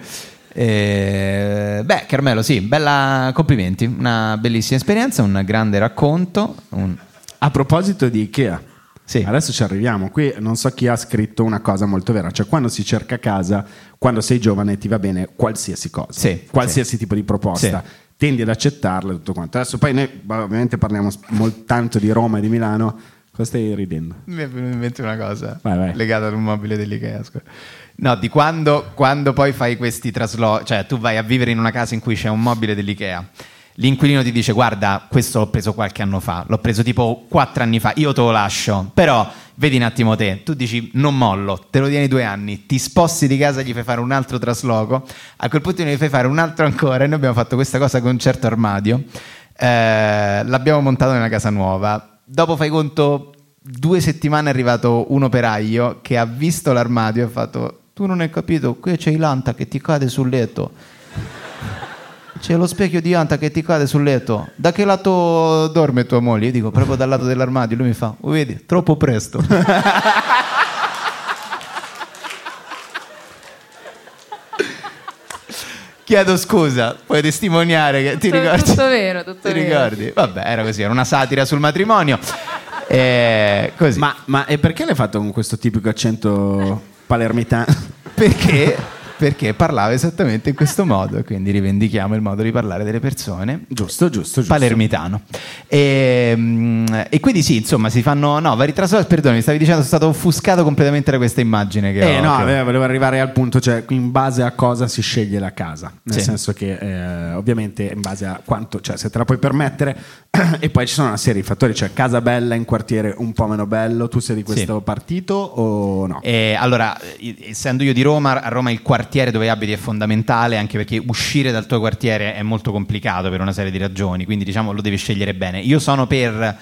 S2: Eh, beh, Carmelo, sì, bella, complimenti. Una bellissima esperienza, un grande racconto. un-
S1: a proposito di Ikea
S2: Sì.
S1: adesso ci arriviamo qui non so chi ha scritto una cosa molto vera cioè quando si cerca casa quando sei giovane ti va bene qualsiasi cosa
S2: Sì,
S1: qualsiasi tipo di proposta
S2: Sì.
S1: tendi ad accettarla e tutto quanto adesso poi noi ovviamente parliamo molto tanto di Roma e di Milano cosa stai ridendo?
S2: Mi è venuta in mente una cosa
S1: Vai, vai.
S2: legata ad un mobile dell'Ikea. No, di quando, quando poi fai questi traslochi, cioè tu vai a vivere in una casa in cui c'è un mobile dell'Ikea. L'inquilino ti dice: Guarda, questo l'ho preso qualche anno fa, l'ho preso tipo quattro anni fa, io te lo lascio. Però vedi un attimo te, tu dici non mollo, te lo tieni due anni, ti sposti di casa, gli fai fare un altro trasloco, a quel punto ne fai fare un altro ancora. E noi abbiamo fatto questa cosa con un certo armadio. Eh, l'abbiamo montato nella casa nuova. Dopo fai conto, due settimane è arrivato un operaio che ha visto l'armadio e ha fatto: Tu non hai capito, qui c'è l'anta che ti cade sul letto. C'è lo specchio di anta che ti cade sul letto. Da che lato dorme tua moglie? Io dico proprio dal lato dell'armadio. Lui mi fa: "Oh, Vedi, troppo presto. Chiedo scusa, puoi testimoniare che ti
S6: Tutto-
S2: ricordi?
S6: tutto vero, tutto
S2: ti
S6: vero.
S2: ricordi? Vabbè, era così, era una satira sul matrimonio. Eh, così.
S1: Ma, ma e perché l'hai fatto con questo tipico accento palermitano?
S2: Perché? Perché parlava esattamente in questo modo, quindi rivendichiamo il modo di parlare delle persone.
S1: Giusto, giusto, giusto.
S2: Palermitano. E, mm, e quindi sì, insomma, si fanno no, vari traslochi. Perdoni, mi stavi dicendo, sono stato offuscato completamente da questa immagine che
S1: Eh
S2: ho.
S1: no,
S2: che
S1: eh, volevo arrivare al punto, cioè in base a cosa si sceglie la casa, nel
S2: Sì.
S1: senso che eh, ovviamente in base a quanto, cioè se te la puoi permettere e poi ci sono una serie di fattori, cioè casa bella in quartiere un po' meno bello, tu sei di questo partito o no?
S2: E allora, essendo io di Roma, a Roma il quartiere dove abiti è fondamentale, anche perché uscire dal tuo quartiere è molto complicato per una serie di ragioni, quindi diciamo lo devi scegliere bene. Io sono per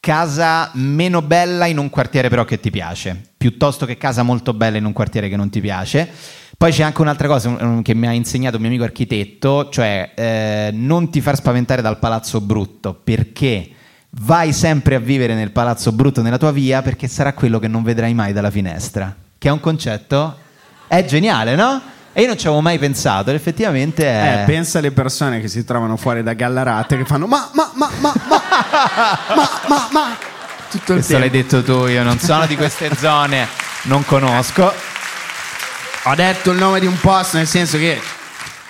S2: casa meno bella in un quartiere però che ti piace, piuttosto che casa molto bella in un quartiere che non ti piace. Poi c'è anche un'altra cosa um, che mi ha insegnato un mio amico architetto, cioè eh, non ti far spaventare dal palazzo brutto, perché vai sempre a vivere nel palazzo brutto nella tua via perché sarà quello che non vedrai mai dalla finestra. Che è un concetto è geniale, no? E io non ci avevo mai pensato, ed effettivamente è...
S1: Eh, pensa alle persone che si trovano fuori da Gallarate che fanno ma, ma, ma, ma, ma, ma, ma, ma, tutto il
S2: Questo
S1: tempo.
S2: l'hai detto tu, io non sono di queste zone, non conosco.
S1: Ho detto il nome di un posto nel senso che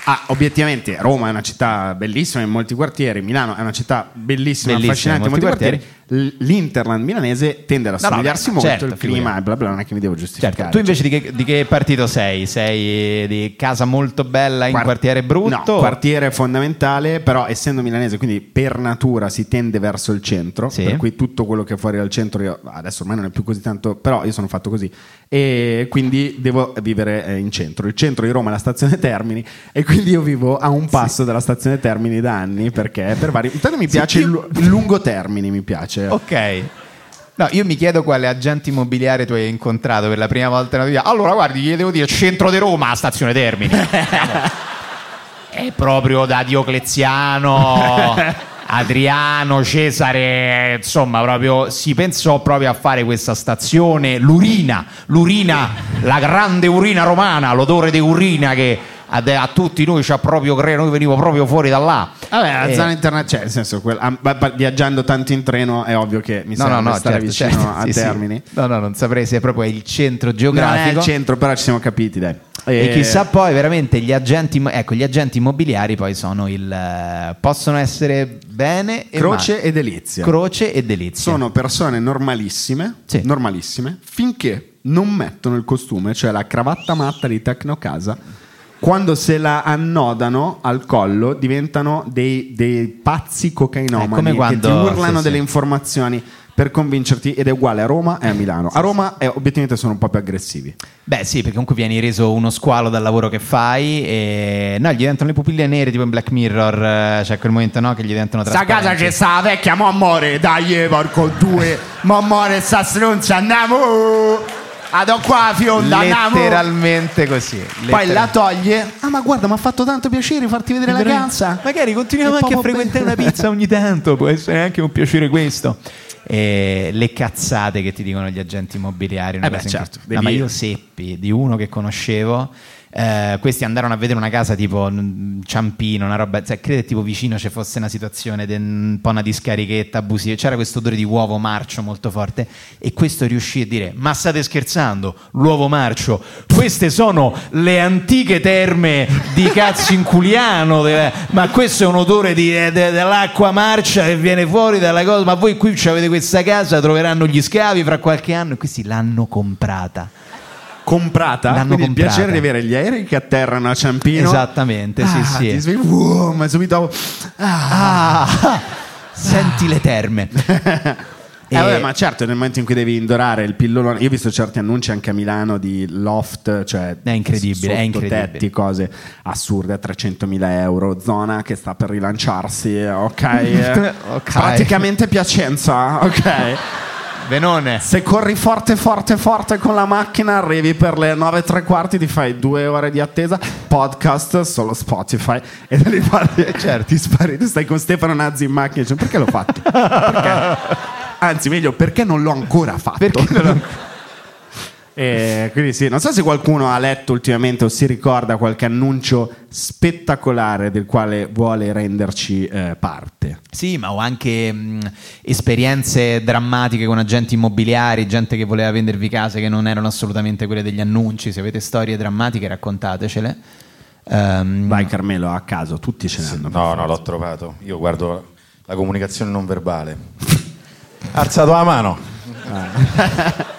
S1: ah, obiettivamente Roma è una città bellissima in molti quartieri, Milano è una città bellissima,
S2: Bellissima
S1: affascinante in molti
S2: molti
S1: quartieri. l- l'interland milanese tende ad
S2: No, no,
S1: assomigliarsi
S2: beh,
S1: molto,
S2: certo,
S1: il clima e bla bla, non è che mi devo giustificare.
S2: Certo, tu invece di che, di che partito sei? Sei di casa molto bella in
S1: Quar-
S2: quartiere brutto?
S1: No, quartiere fondamentale, però essendo milanese, quindi per natura si tende verso il centro,
S2: Sì.
S1: per cui tutto quello che è fuori dal centro, io, adesso ormai non è più così tanto, però io sono fatto così e quindi devo vivere eh, in centro. Il centro di Roma è la stazione Termini e quindi io vivo a un passo dalla stazione Termini da anni perché per vari... Intanto mi piace il, lu- il lungo Termini, mi piace.
S2: Ok. No, io mi chiedo quale agente immobiliare tu hai incontrato per la prima volta nella tua vita. Allora, guardi, gli devo dire centro di Roma, stazione Termini. È proprio da Diocleziano, Adriano, Cesare, insomma, proprio si pensò proprio a fare questa stazione, l'urina, l'urina, la grande urina romana, l'odore di urina che a, a tutti noi ci ha proprio creato, noi venivo proprio fuori da là.
S1: Vabbè, la
S2: Eh,
S1: zona internazionale, cioè, nel senso, quel- ba- ba- viaggiando tanto in treno è ovvio che mi
S2: No,
S1: serve
S2: no, no,
S1: stare
S2: certo,
S1: vicino
S2: certo,
S1: a
S2: sì, sì.
S1: Termini.
S2: No, no, non saprei se è proprio il centro
S1: Non è
S2: geografico.
S1: il centro, però ci siamo capiti, dai.
S2: E
S1: Eh,
S2: chissà poi veramente gli agenti, ecco, gli agenti immobiliari poi sono il possono essere bene e
S1: Croce
S2: male.
S1: e delizia.
S2: Croce e delizia.
S1: Sono persone normalissime, normalissime, finché non mettono il costume, cioè la cravatta matta di Tecnocasa. Quando se la annodano al collo diventano dei, dei pazzi cocainomani
S2: È come
S1: che
S2: quando-
S1: ti urlano
S2: sì,
S1: delle
S2: sì.
S1: informazioni per convincerti ed è uguale a Roma e a Milano. A Roma eh, obiettivamente sono un po' più aggressivi.
S2: Beh, sì, perché comunque vieni reso uno squalo dal lavoro che fai e no, gli diventano le pupille nere, tipo in Black Mirror, eh, c'è quel momento no che gli diventano
S1: Sta casa
S2: trasparenti.
S1: c'è sta la vecchia, mo' amore, dai, porco due, mo' amore, sta stronza, andiamo! Adò qua, fionda, andiamo!
S2: Letteralmente così.
S1: Poi
S2: letteral-
S1: la toglie. Ah, ma guarda, mi ha fatto tanto piacere farti vedere la casa.
S2: Magari continuiamo
S1: È
S2: anche a frequentare
S1: bello.
S2: una pizza ogni tanto, può essere anche un piacere questo. E le cazzate che ti dicono gli agenti immobiliari. una
S1: Eh beh, certo.
S2: No, ma
S1: devi-
S2: io seppi di uno che conoscevo. Eh, questi andarono a vedere una casa tipo mm, Ciampino, una roba, cioè, credo tipo vicino ci fosse una situazione di un po' una discarichetta abusiva, c'era questo odore di uovo marcio molto forte e questo riuscì a dire ma state scherzando, l'uovo marcio, queste sono le antiche terme di Cazzinculiano, de- ma questo è un odore di- de- de- dell'acqua marcia che viene fuori dalla cosa, ma voi qui avete questa casa, troveranno gli scavi fra qualche anno e questi l'hanno comprata.
S1: Comprata?
S2: L'hanno
S1: Quindi
S2: comprata.
S1: il piacere di avere gli aerei che atterrano a Ciampino.
S2: Esattamente, sì,
S1: Ah,
S2: sì.
S1: Ti svegli, wow, ma subito.
S2: Ah, senti le terme.
S1: Eh, vabbè, ma certo, nel momento in cui devi indorare il pillolone, io ho visto certi annunci anche a Milano di loft, cioè
S2: È incredibile, è incredibile.
S1: tetti, cose assurde a 300.000 euro, zona che sta per rilanciarsi, ok? eh.
S2: Ok.
S1: Praticamente Piacenza, ok?
S2: Venone.
S1: Se corri forte, forte, forte con la macchina, arrivi per le 9 e tre quarti, ti fai due ore di attesa, podcast, solo Spotify, e da lì parti,
S2: certo.
S1: ti spari, tu stai con Stefano Nazzi in macchina, dici, perché l'ho fatto? Perché? Anzi, meglio, perché non l'ho ancora fatto? E quindi sì, non so se qualcuno ha letto ultimamente o si ricorda qualche annuncio spettacolare del quale vuole renderci eh, parte.
S2: Sì, ma ho anche mh, esperienze drammatiche con agenti immobiliari, gente che voleva vendervi case che non erano assolutamente quelle degli annunci. Se avete storie drammatiche, raccontatecele. Ehm,
S1: Vai Carmelo, a caso, tutti ce ne hanno.
S4: No, no, l'ho trovato. Io guardo la comunicazione non verbale. Alzato la mano.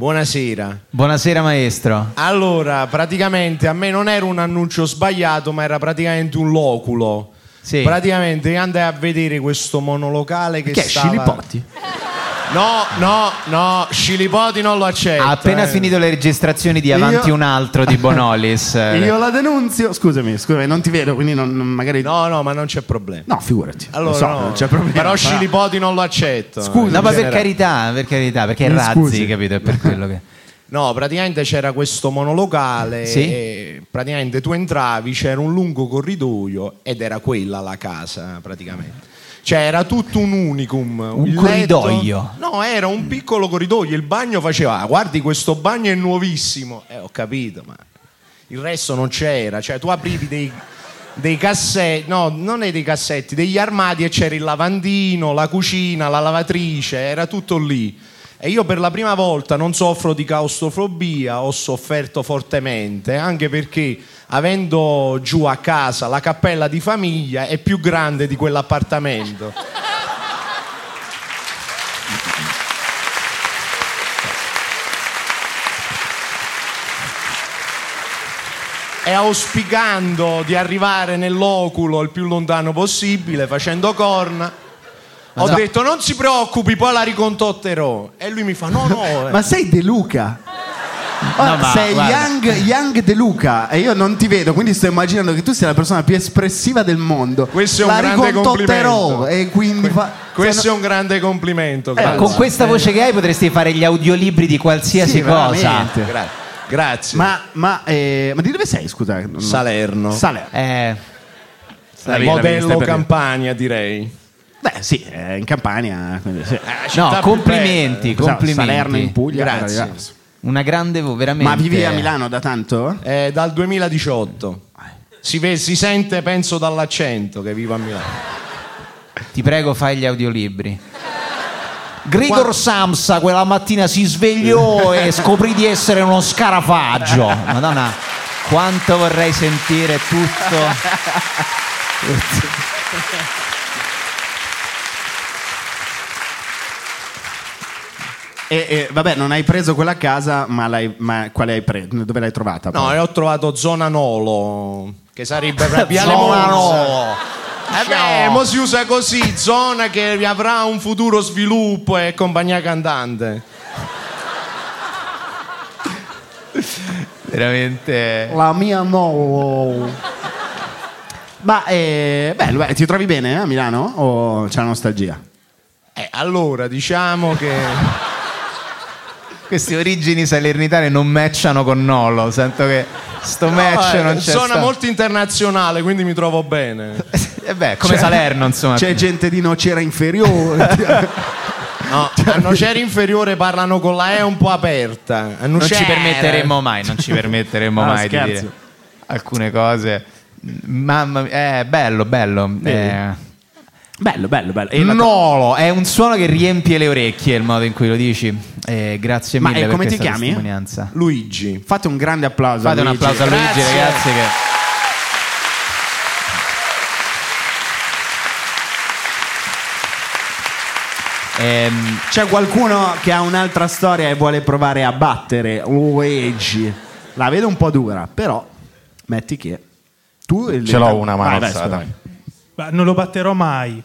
S3: Buonasera.
S2: Buonasera maestro.
S3: Allora, praticamente a me non era un annuncio sbagliato, ma era praticamente un loculo.
S2: Sì.
S3: Praticamente andai a vedere questo monolocale che
S1: Che
S3: stava...
S1: Scilipoti?
S3: No, no, no, Scilipoti non lo accetto.
S2: Ha appena
S3: eh.
S2: finito le registrazioni di Avanti
S1: Io-
S2: un altro di Bonolis.
S1: Io la denunzio. Scusami, scusami, non ti vedo, quindi non, non- magari.
S3: No, no, ma non c'è problema.
S1: No, figurati.
S3: Allora,
S1: Lo so,
S3: no.
S1: non c'è problema.
S3: Però Scilipoti non lo accetto.
S2: Scusa, no, ma per carità, per carità, perché è Razzi,
S3: scusi.
S2: capito? È per quello che.
S3: No, praticamente c'era questo monolocale
S2: Sì?
S3: e praticamente tu entravi, c'era un lungo corridoio ed era quella la casa praticamente. Cioè era tutto un unicum.
S2: Un
S3: Il
S2: corridoio?
S3: letto- no, era un piccolo corridoio, il bagno faceva, "Ah, guardi questo bagno è nuovissimo. Eh, ho capito, ma il resto non c'era. Cioè tu aprivi dei, dei cassetti, no, non è dei cassetti, degli armadi e c'era il lavandino, la cucina, la lavatrice, era tutto lì. E io per la prima volta non soffro di claustrofobia, ho sofferto fortemente, anche perché avendo giù a casa la cappella di famiglia è più grande di quell'appartamento. e auspicando di arrivare nell'oculo il più lontano possibile, facendo corna, ho
S1: no.
S3: detto non si preoccupi, poi la ricontotterò. E lui mi fa no, no. eh.
S1: Ma sei De Luca?
S3: Ma
S1: sei young, young De Luca e io non ti vedo, quindi sto immaginando che tu sia la persona più espressiva del mondo.
S3: Questo è un
S1: la
S3: grande
S1: ricontotterò
S3: complimento.
S1: e quindi fa-
S3: Questo
S1: cioè,
S3: è un grande complimento.
S2: Eh, con questa voce che hai potresti fare gli audiolibri di qualsiasi
S1: Sì,
S2: cosa.
S1: veramente.
S3: Gra- grazie.
S1: Ma, ma, eh, ma di dove sei, scusa? Non-
S3: Salerno.
S1: Salerno.
S2: Eh,
S1: Stavi-
S3: Modello Campania, direi.
S1: Beh, sì, è in Campania. quindi sì.
S2: no,
S3: più
S2: complimenti,
S1: bella.
S2: complimenti.
S1: Salerno in Puglia, era
S3: Grazie.
S1: diverso.
S2: Una grande vo- veramente.
S1: Ma vivi a Milano da tanto?
S3: Eh, dal 2018. Si, ve- si sente, penso, dall'accento che vivo a Milano.
S2: Ti prego, fai gli audiolibri. Grigor Samsa quella mattina si svegliò e scoprì di essere uno scarafaggio. Madonna, quanto vorrei sentire tutto.
S1: E, e, vabbè, non hai preso quella casa, ma, l'hai, ma quale hai preso? Dove l'hai trovata?
S3: No,
S1: poi?
S3: e ho trovato Zona Nolo, che sarebbe per Viale
S2: Zona
S3: Monza.
S2: Nolo.
S3: Eh beh, mo si usa così, zona che avrà un futuro sviluppo e compagnia cantante.
S2: Veramente.
S1: La mia no. Ma eh, bello, beh, ti trovi bene eh, a Milano o c'è la nostalgia?
S3: Eh, allora, diciamo che...
S2: Queste origini salernitane non matchano con Nolo. Sento che sto match
S3: No,
S2: non
S3: eh,
S2: c'è.
S3: zona
S2: sta-
S3: molto internazionale, quindi mi trovo bene.
S2: Eh beh, come
S1: C'è-
S2: Salerno, insomma.
S1: C'è gente di Nocera inferiore.
S3: No, a Nocera inferiore parlano con la E un po' aperta. A
S2: non ci permetteremo mai, non ci permetteremo
S1: Ah,
S2: mai
S1: scherzo.
S2: di dire alcune cose. Mamma mia, è bello, bello. Eh,
S1: bello, bello, bello. E
S2: Nolo, è un suono che riempie le orecchie il modo in cui lo dici. Eh, grazie
S1: Ma
S2: mille
S1: eh,
S2: per
S1: come ti chiami?
S3: Luigi.
S1: Fate un grande applauso
S2: Fate
S1: a
S2: un
S1: Luigi.
S2: applauso a Luigi,
S3: Grazie.
S2: ragazzi. Che... Ehm,
S1: C'è qualcuno che ha un'altra storia e vuole provare a battere Luigi. La vedo un po' dura, però metti che tu
S4: Ce l'ho una mano
S1: Vai, vai,
S4: alzata.
S15: Ma non lo batterò mai,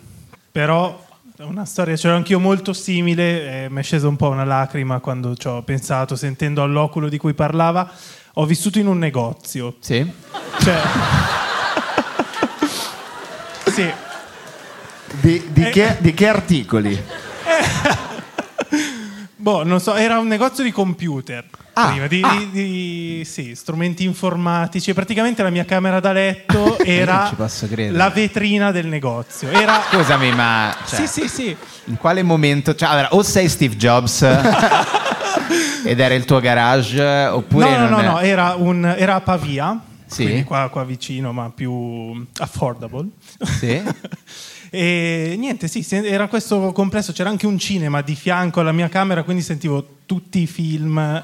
S15: però è una storia, ce l'ho anch'io molto simile, e mi è scesa un po' una lacrima quando ci ho pensato, sentendo all'oculo di cui parlava. Ho vissuto in un negozio.
S2: Sì.
S15: Cioè... sì.
S1: Di,
S2: Eh.
S1: di che, di che articoli?
S15: Boh, non so, era un negozio di computer.
S1: Ah,
S15: prima, di,
S1: ah.
S15: di- di- sì, strumenti informatici. Praticamente la mia camera da letto era
S2: posso credere.
S15: la vetrina del negozio. Era...
S2: Scusami, ma cioè,
S15: Sì, sì, sì.
S2: in quale momento? Cioè, allora, o sei Steve Jobs ed era il tuo garage, oppure
S15: no, no, no,
S2: è-
S15: no, era, un, era a Pavia,
S2: Sì.
S15: quindi qua, qua vicino, ma più affordable.
S2: Sì.
S15: e niente, sì, era questo complesso, c'era anche un cinema di fianco alla mia camera, quindi sentivo tutti i film.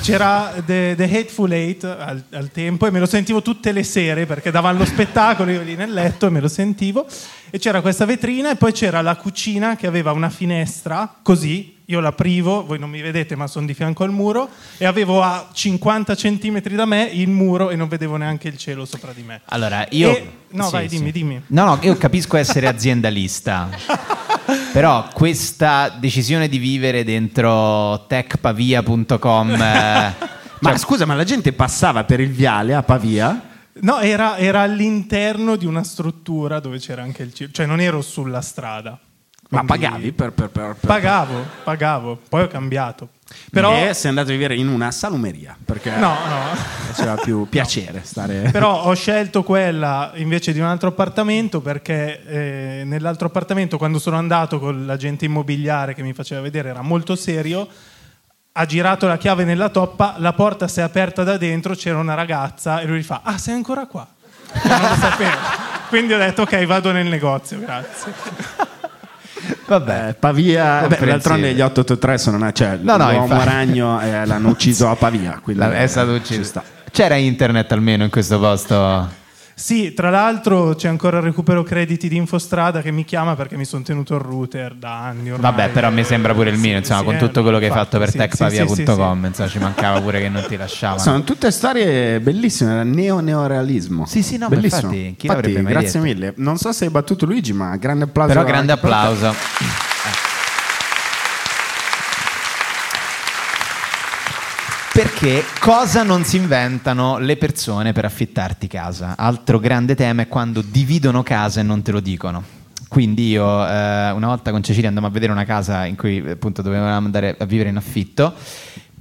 S15: C'era The, The Hateful Eight al, al tempo e me lo sentivo tutte le sere perché davano lo spettacolo, io lì nel letto e me lo sentivo. E c'era questa vetrina e poi c'era la cucina che aveva una finestra, così, io l'aprivo, voi non mi vedete ma sono di fianco al muro, e avevo a 50 centimetri da me il muro e non vedevo neanche il cielo sopra di me.
S2: Allora, io...
S15: E- no,
S2: sì,
S15: vai,
S2: sì.
S15: dimmi, dimmi.
S2: No, no, io capisco essere aziendalista. Però questa decisione di vivere dentro techpavia.com... eh,
S1: Ma scusa, ma la gente passava per il viale a Pavia?
S15: No, era, era all'interno di una struttura dove c'era anche il cielo, cioè non ero sulla strada.
S1: Ma pagavi per, per, per, per-
S15: Pagavo, pagavo, poi ho cambiato. Però,
S1: E sei andato a vivere in una salumeria perché
S15: No, no.
S1: faceva più piacere stare.
S15: però ho scelto quella invece di un altro appartamento perché eh, nell'altro appartamento quando sono andato con l'agente immobiliare che mi faceva vedere era molto serio, ha girato la chiave nella toppa, la porta si è aperta da dentro, c'era una ragazza e lui gli fa "Ah, sei ancora qua?". Non lo sapevo. Quindi ho detto "Ok, vado nel negozio, grazie".
S2: Vabbè,
S1: Eh, Pavia, beh, d'altronde gli 883 sono una, cioè,
S2: No, no,
S1: l'uomo
S2: infatti.
S1: ragno eh, l'hanno ucciso a Pavia. Quindi,
S2: La- è stato
S1: eh,
S2: ucciso. C'era internet almeno in questo posto?
S15: Sì, tra l'altro c'è ancora il recupero crediti di Infostrada che mi chiama perché mi sono tenuto il router da anni ormai.
S2: Vabbè, però mi sembra pure il mio, insomma,
S15: sì,
S2: con
S15: eh,
S2: tutto quello che hai fatto per
S15: sì, sì,
S2: techpavia.com,
S15: sì,
S2: insomma, ci mancava pure che non ti lasciavano.
S1: Sono tutte storie bellissime, era neo-neorealismo.
S2: Sì, sì, no,
S1: Bellissimo.
S2: infatti, mai
S1: grazie
S2: detto?
S1: mille. Non so se hai battuto Luigi, ma grande applauso.
S2: Però grande applauso. Perché cosa non si inventano le persone per affittarti casa? Altro grande tema è quando dividono casa e non te lo dicono. Quindi io eh, una volta con Cecilia andammo a vedere una casa in cui appunto dovevamo andare a vivere in affitto.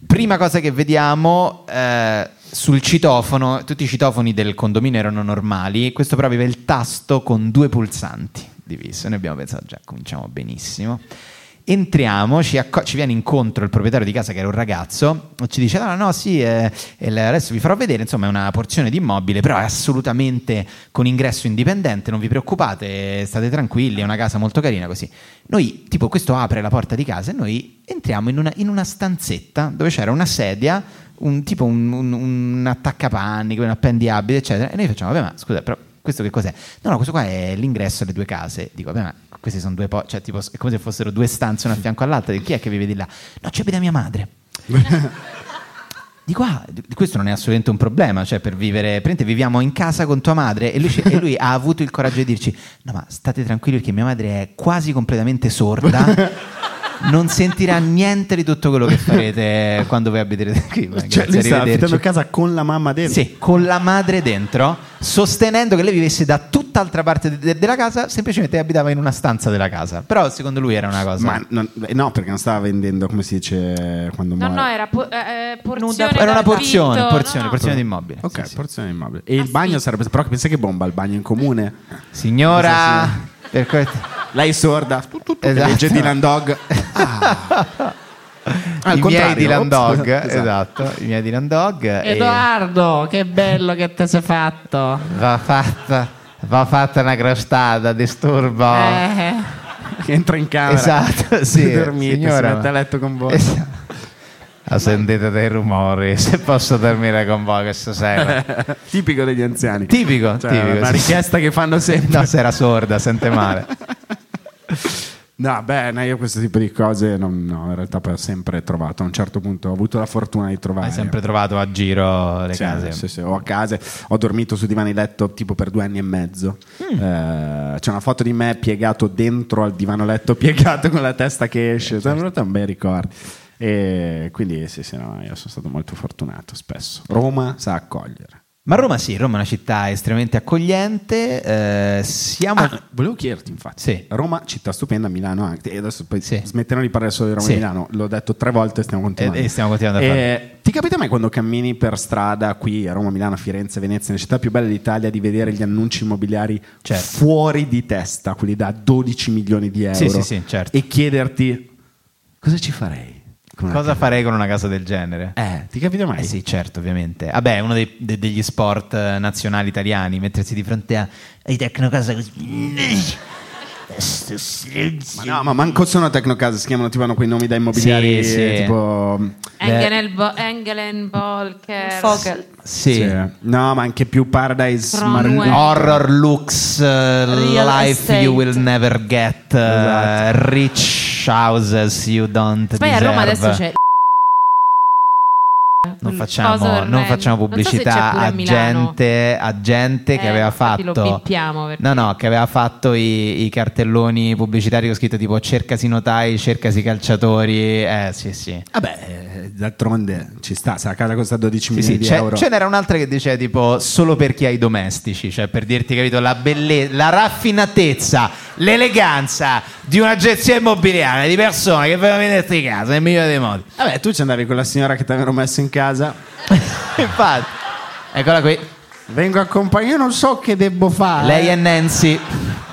S2: Prima cosa che vediamo eh, sul citofono, tutti i citofoni del condominio erano normali, questo però aveva il tasto con due pulsanti diviso. Noi abbiamo pensato già cominciamo benissimo. Entriamo, ci, acco- ci viene incontro il proprietario di casa che era un ragazzo, ci dice: No, no, sì, eh, adesso vi farò vedere. Insomma, è una porzione di immobile, però è assolutamente con ingresso indipendente. Non vi preoccupate, state tranquilli. È una casa molto carina. Così noi, tipo, questo apre la porta di casa e noi entriamo in una, in una stanzetta dove c'era una sedia, un tipo un, un, un attaccapanni, un appendiabile, eccetera. E noi facciamo: Vabbè, ma scusa, però questo che cos'è? No, no, questo qua è l'ingresso alle due case. Dico, vabbè, ma queste sono due po', cioè tipo è come se fossero due stanze una a fianco all'altra. Chi è che vive di là? No, ci abita mia madre. Di- questo non è assolutamente un problema, cioè per vivere, praticamente viviamo in casa con tua madre e lui, e lui ha avuto il coraggio di dirci, no ma state tranquilli perché mia madre è quasi completamente sorda, non sentirà niente di tutto quello che farete quando voi abiterete qui. Ma
S1: Cioè,
S2: grazie,
S1: lui sta affittando casa con la mamma dentro.
S2: Sì, con la madre dentro, sostenendo che lei vivesse da tutt'altra parte de- della casa, semplicemente abitava in una stanza della casa. Però secondo lui era una cosa...
S1: Ma non- eh, no, perché non stava vendendo, come si dice quando
S6: No,
S1: muore.
S6: no, era po- eh, porzione
S2: Era una porzione,
S6: no,
S2: porzione,
S6: no.
S2: porzione di immobile.
S1: Ok, porzione di immobile. E il bagno sarebbe. Però pensa che bomba il bagno in comune.
S2: Signora,
S1: Sì, sì.
S2: Per que-
S1: Lei è sorda. Tu, tu, tu,
S2: Esatto.
S1: legge Dylan Dog. Ah. Al
S2: I miei Dylan. Dog,
S1: Esatto.
S2: esatto, i miei Dylan Dog. e-
S8: Edoardo, che bello che ti sei fatto.
S2: Va fatta, va fatta una crostata, disturbo.
S8: Eh.
S1: Entra in camera.
S2: Esatto, sì.
S1: Dormite,
S2: signora,
S1: si mette a letto con voi.
S2: Esatto. Ah, sentite dei rumori, se posso dormire con voi questa sera.
S1: Tipico degli anziani.
S2: Tipico,
S1: Cioè,
S2: tipico,
S1: Una richiesta che fanno sempre.
S2: No, se era sorda, sente male.
S1: No, beh, no, io questo tipo di cose non, no, in realtà poi ho sempre trovato. A un certo punto ho avuto la fortuna di trovare.
S2: Hai sempre trovato a giro le
S1: Sì,
S2: case.
S1: sì, sì, o a casa, ho dormito su divani letto tipo per due anni e mezzo.
S2: Mm.
S1: Eh, c'è una foto di me piegato dentro al divano letto, piegato con la testa che esce. Sono venuti un bei ricordi. E quindi sì, sì, no, io sono stato molto fortunato spesso. Roma sa accogliere.
S2: Ma Roma sì, Roma è una città estremamente accogliente. eh, siamo...
S1: Ah, volevo chiederti, infatti,
S2: Sì.
S1: Roma, città stupenda, Milano anche. E adesso poi
S2: Sì.
S1: smetterò di parlare solo di Roma
S2: Sì.
S1: e Milano. L'ho detto tre volte, stiamo continuando.
S2: E- e stiamo continuando a
S1: Eh, Ti capita mai quando cammini per strada qui a Roma, Milano, Firenze, Venezia, nelle città più belle d'Italia, di vedere gli annunci immobiliari
S2: Certo.
S1: fuori di testa, quelli da 12 milioni di euro?
S2: Sì, sì, certo.
S1: E chiederti cosa ci farei? Con una
S2: Cosa farei con una casa del genere?
S1: Eh, ti capita mai?
S2: Eh sì, certo, ovviamente. Vabbè, è uno dei- de- degli sport eh, nazionali italiani, mettersi di fronte a- ai tecnocasa così.
S1: Ma no, ma manco sono tecnocase, si chiamano tipo hanno quei nomi da immobiliari
S2: Sì, sì.
S1: tipo
S6: Engelenbo- Engelenbolker.
S7: Fogel.
S2: Sì.
S1: Sì. No, ma anche più Paradise. Mar-
S2: Horror looks, uh, life
S7: estate.
S2: you will never get, uh,
S1: Esatto.
S2: rich houses you don't
S6: Poi a. Roma adesso c'è.
S2: non
S6: il
S2: facciamo, non facciamo
S6: Non so
S2: pubblicità
S6: a
S2: gente, a gente che
S6: Eh,
S2: aveva
S6: infatti lo
S2: fatto
S6: perché-
S2: no no che aveva fatto i, i cartelloni pubblicitari con scritto tipo cercasi notai cercasi calciatori eh sì sì
S1: Vabbè, eh, d'altronde ci sta, se la casa costa 12
S2: Sì,
S1: milioni
S2: sì,
S1: di
S2: c'è-
S1: euro.
S2: ce n'era un'altra che diceva tipo solo per chi ha i domestici, cioè per dirti, capito, la bellezza, la raffinatezza, l'eleganza di un'agenzia immobiliare di persone che vengono a venderti casa nel migliore dei modi.
S1: Vabbè, tu ci andavi con la signora che ti avevano messo in casa.
S2: Infatti, eccola qui.
S1: Vengo accompagnato, io non so che devo fare.
S2: Lei è Nancy.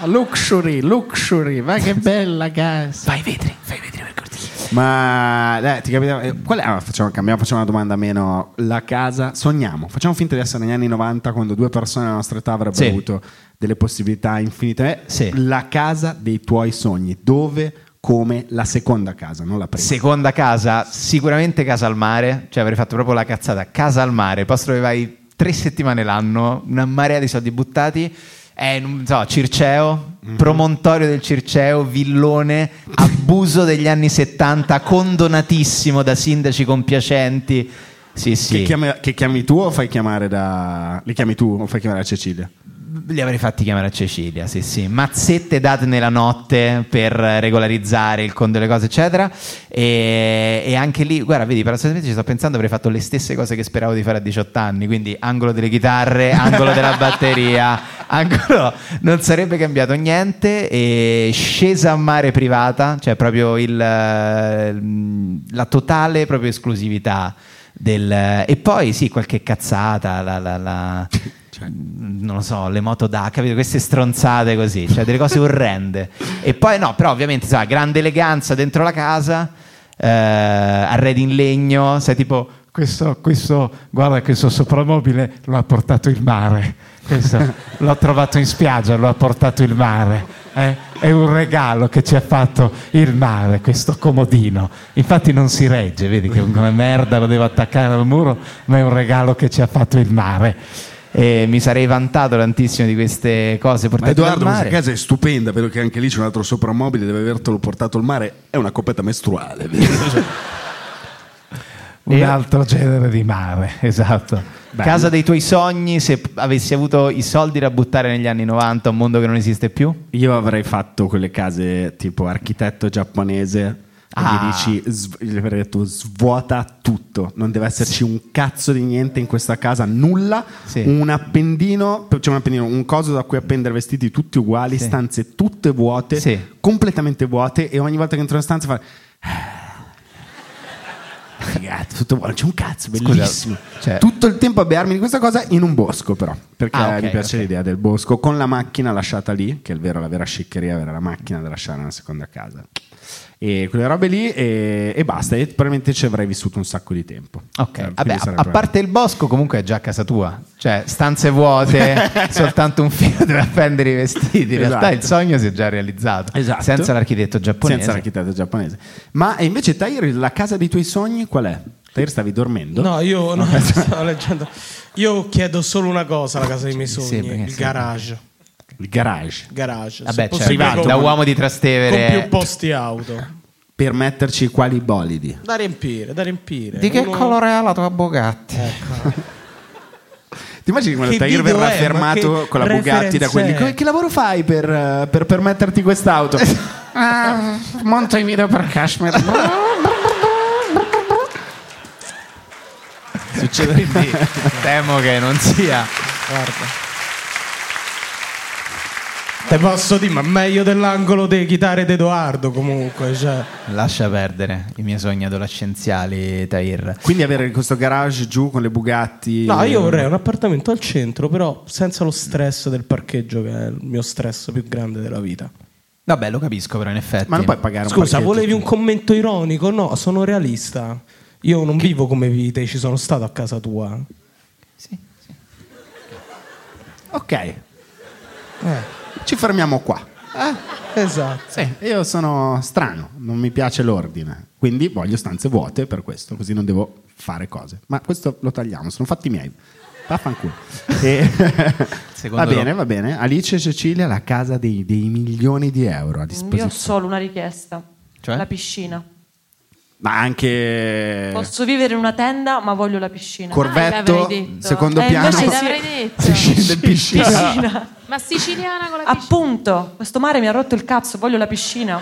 S1: Luxury, luxury, ma che bella casa.
S2: Fai i vetri, fai i vetri per cortesia.
S1: Ma dai, ti capita? eh, Qual è? ah, facciamo, cambiamo, facciamo una domanda meno. La casa, sogniamo, facciamo finta di essere negli anni 90 quando due persone della nostra età avrebbero
S2: Sì.
S1: avuto delle possibilità infinite.
S2: Sì.
S1: La casa dei tuoi sogni, dove, come la seconda casa, non la prima.
S2: Seconda casa, sicuramente casa al mare, cioè avrei fatto proprio la cazzata, casa al mare, posto dove vai tre settimane l'anno, una marea di soldi buttati. È non so, Circeo, promontorio del Circeo, villone, abuso degli anni 70, condonatissimo da sindaci compiacenti. Sì, sì.
S1: Che, chiami, che chiami tu o fai chiamare da. Li chiami tu o fai chiamare a Cecilia?
S2: Li avrei fatti chiamare a Cecilia, sì, sì. Mazzette date nella notte per regolarizzare il conto delle cose, eccetera. E, e anche lì, guarda, vedi, paradossalmente ci sto pensando, avrei fatto le stesse cose che speravo di fare a 18 anni. Quindi angolo delle chitarre, angolo della batteria, angolo. Non sarebbe cambiato niente. E scesa a mare privata, cioè proprio il, la totale proprio esclusività. Del, e poi sì, qualche cazzata, la, la, la- non lo so, le moto da, capito? Queste stronzate così, cioè delle cose orrende. E poi no, però ovviamente, sai, grande eleganza dentro la casa, eh, arredi in legno, sai tipo...
S14: Questo, questo, guarda, questo soprammobile lo ha portato il mare. Questo l'ho trovato in spiaggia, lo ha portato il mare. eh. È un regalo che ci ha fatto il mare, questo comodino. Infatti non si regge, vedi che come merda lo devo attaccare al muro, ma è un regalo che ci ha fatto il mare.
S2: E mi sarei vantato tantissimo di queste cose
S1: Ma
S2: portate
S1: Edoardo,
S2: dal
S1: questa
S2: mare.
S1: casa è stupenda, vedo che anche lì c'è un altro soprammobile, deve avertelo portato al mare. È una coppetta mestruale.
S14: Un altro genere di mare, esatto.
S2: Casa dei tuoi sogni, se avessi avuto i soldi da buttare negli anni 90, un mondo che non esiste più?
S1: Io avrei fatto quelle case tipo architetto giapponese.
S2: Ah.
S1: gli dici, sv- gli avrei detto svuota tutto, non deve esserci un cazzo di niente in questa casa, nulla. Un appendino, cioè un appendino, un coso da cui appendere vestiti tutti uguali,
S2: Sì.
S1: stanze tutte vuote, completamente vuote. E ogni volta che entro in stanza fa. Figata, tutto buono, c'è un cazzo, bellissimo.
S2: cioè-
S1: Tutto il tempo a bearmi di questa cosa in un bosco, però. Perché
S2: Ah, ok,
S1: mi piace
S2: ok.
S1: l'idea del bosco con la macchina lasciata lì, che è vero, la vera sciccheria, avere la macchina da lasciare nella seconda casa. E quelle robe lì e, e basta. E probabilmente ci avrei vissuto un sacco di tempo.
S2: Ok,
S1: Eh,
S2: vabbè, a, a parte il bosco, comunque è già a casa tua, cioè stanze vuote, soltanto un filo dove appendere i vestiti. In realtà
S1: Esatto.
S2: il sogno si è già realizzato,
S1: Esatto.
S2: senza l'architetto giapponese.
S1: Senza l'architetto giapponese. Ma invece, Tahir, la casa dei tuoi sogni qual è? Tahir, stavi dormendo?
S16: No, io no, stavo leggendo. Io chiedo solo una cosa alla casa dei miei
S1: Sì,
S16: sogni:
S1: perché
S16: il
S1: sì.
S16: garage.
S1: Il garage.
S16: Garage.
S2: Vabbè,
S16: possibile, con-
S2: da uomo di Trastevere.
S16: Con più posti auto.
S1: Per metterci quali bolidi?
S16: Da riempire, da riempire.
S14: Di che
S16: Uno-
S14: colore è la tua Bugatti?
S1: Ti immagini quando
S16: Che
S1: Tahir verrà
S16: è? Ma
S1: fermato con la Bugatti da quelli?
S16: è?
S1: "Che- Che lavoro fai per, per permetterti quest'auto?
S14: Ah, monta i video per Kashmir.
S2: Succede quindi temo che non sia.
S16: Guarda. Te posso dire, ma meglio dell'angolo delle chitarre di Edoardo comunque. Cioè.
S2: Lascia perdere i miei sogni adolescenziali, Tahir.
S1: Quindi avere questo garage giù con le Bugatti.
S16: No, io vorrei un appartamento al centro, però senza lo stress del parcheggio, che è il mio stress più grande della vita.
S2: Vabbè, lo capisco, però in effetti.
S1: Ma non puoi pagare un
S16: Scusa,
S1: parcheggio.
S16: volevi un commento ironico? No, sono realista. Io non vivo come vivi te, ci sono stato a casa tua.
S1: Ok,
S16: Eh,
S1: ci fermiamo qua.
S16: esatto.
S1: Sì, io sono strano, non mi piace l'ordine, quindi voglio stanze vuote per questo, così non devo fare cose. Ma questo lo tagliamo, sono fatti miei. Vaffanculo. E- va
S2: lo-
S1: bene, va bene. Alice e Cecilia, la casa dei, dei milioni di euro a
S7: Io ho
S1: disposizione.
S7: solo una richiesta.
S1: Cioè?
S7: La piscina.
S1: Ma anche
S7: Posso vivere in una tenda, ma voglio la piscina.
S1: Corvetto,
S6: Ah,
S1: secondo
S7: Eh,
S1: piano. Si scende in piscina.
S7: Piscina.
S6: Ma siciliana con la piscina.
S7: Appunto, questo mare mi ha rotto il cazzo, voglio la piscina.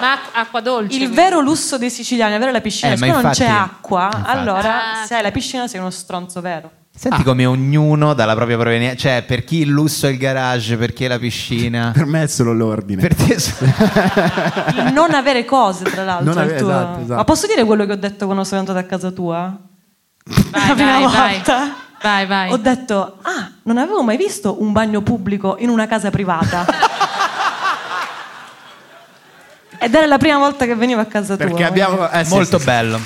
S6: Ma ac- acqua dolce.
S7: Il
S6: quindi.
S7: vero lusso dei siciliani è avere la piscina.
S2: Eh, ma
S7: Siccome non
S2: infatti-
S7: c'è acqua,
S2: infatti.
S7: allora
S6: Ah,
S7: se hai la piscina sei uno stronzo vero.
S2: Senti come ognuno dalla propria provenienza, cioè per chi il lusso è il garage, per chi è la piscina.
S1: Per me è solo l'ordine.
S2: Per te
S7: Il non avere cose, tra l'altro.
S1: Avere-
S7: tuo-
S1: esatto, esatto.
S7: Ma posso dire quello che ho detto quando sono entrata a casa tua?
S6: Vai,
S7: la prima
S6: vai, vai.
S7: volta?
S6: Vai, vai.
S7: Ho detto, ah, non avevo mai visto un bagno pubblico in una casa privata. Ed era la prima volta che venivo a casa tua.
S1: Perché abbiamo... eh, sì,
S2: Molto
S1: sì, sì.
S2: bello.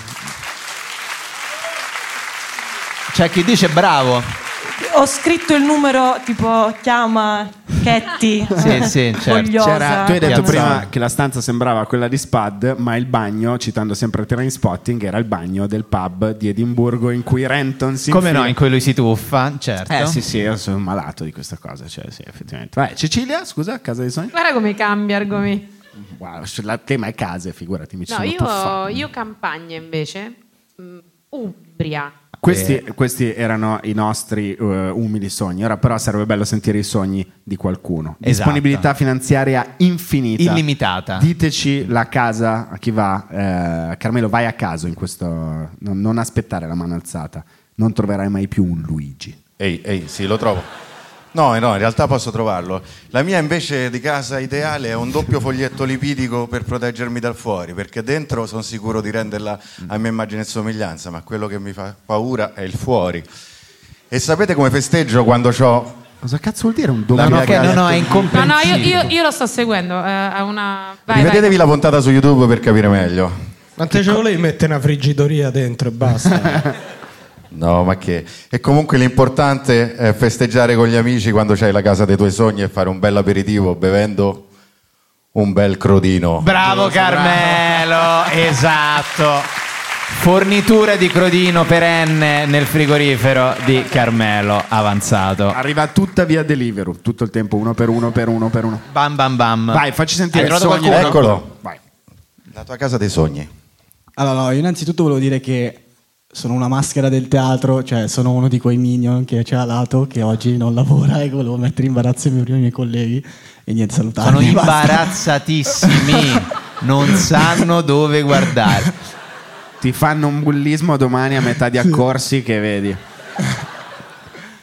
S2: C'è chi dice bravo.
S7: ho scritto il numero tipo chiama Chetti.
S2: Sì, sì, certo.
S1: C'era- tu hai detto
S2: Piazza.
S1: prima che la stanza sembrava quella di Spud, ma il bagno, citando sempre Train Spotting, era il bagno del pub di Edimburgo in cui Renton si
S2: Come
S1: infila-
S2: no, in cui lui si tuffa, certo.
S1: Eh sì, sì, io sono malato di questa cosa, cioè sì, effettivamente. Vai, Cecilia, scusa, casa dei sogni?
S6: Guarda come cambia argomenti.
S1: Wow, il tema è case, figurati, mi ci
S6: No,
S1: sono
S6: io,
S1: tuffato.
S6: io campagna invece. mm, Umbria.
S1: Questi,
S2: Eh.
S1: questi erano i nostri eh, umili sogni. Ora, però, sarebbe bello sentire i sogni di qualcuno.
S2: Esatto.
S1: Disponibilità finanziaria infinita,
S2: Illimitata.
S1: Diteci la casa a chi va. Eh, Carmelo, vai a caso in questo. Non, non aspettare la mano alzata. Non troverai mai più un Luigi.
S4: Ehi, ehi, sì, lo trovo. No, no, in realtà posso trovarlo. La mia invece di casa ideale è un doppio foglietto lipidico per proteggermi dal fuori, perché dentro sono sicuro di renderla a mia immagine e somiglianza, ma quello che mi fa paura è il fuori. E sapete come festeggio quando ho...
S1: Cosa cazzo vuol dire un
S4: doppio
S2: No, no, no, no, è
S6: No, no, io,
S2: incomprensibile.
S6: io- io lo sto seguendo. eh, a una... vai,
S4: Rivedetevi
S6: vai.
S4: la puntata su YouTube per capire meglio.
S16: Ma te ce volevi mettere una friggitoria dentro e basta.
S4: No, ma che... E comunque l'importante è festeggiare con gli amici quando c'hai la casa dei tuoi sogni e fare un bel aperitivo bevendo un bel crodino.
S2: Bravo Carmelo, esatto. Fornitura di crodino perenne nel frigorifero di Carmelo avanzato.
S1: Arriva tutta via Deliveroo, tutto il tempo, uno per uno, per uno, per uno.
S2: Bam bam bam.
S1: Vai, facci sentire il sogno.
S4: Eccolo.
S1: Vai.
S4: La tua casa dei sogni.
S17: Allora, no, io innanzitutto volevo dire che sono una maschera del teatro, cioè sono uno di quei minion che c'è a lato che oggi non lavora e volevo mettere in imbarazzo i miei, i miei colleghi e niente, salutarli.
S2: Sono imbarazzatissimi, non sanno dove guardare.
S1: Ti fanno un bullismo domani a metà di accorsi che vedi.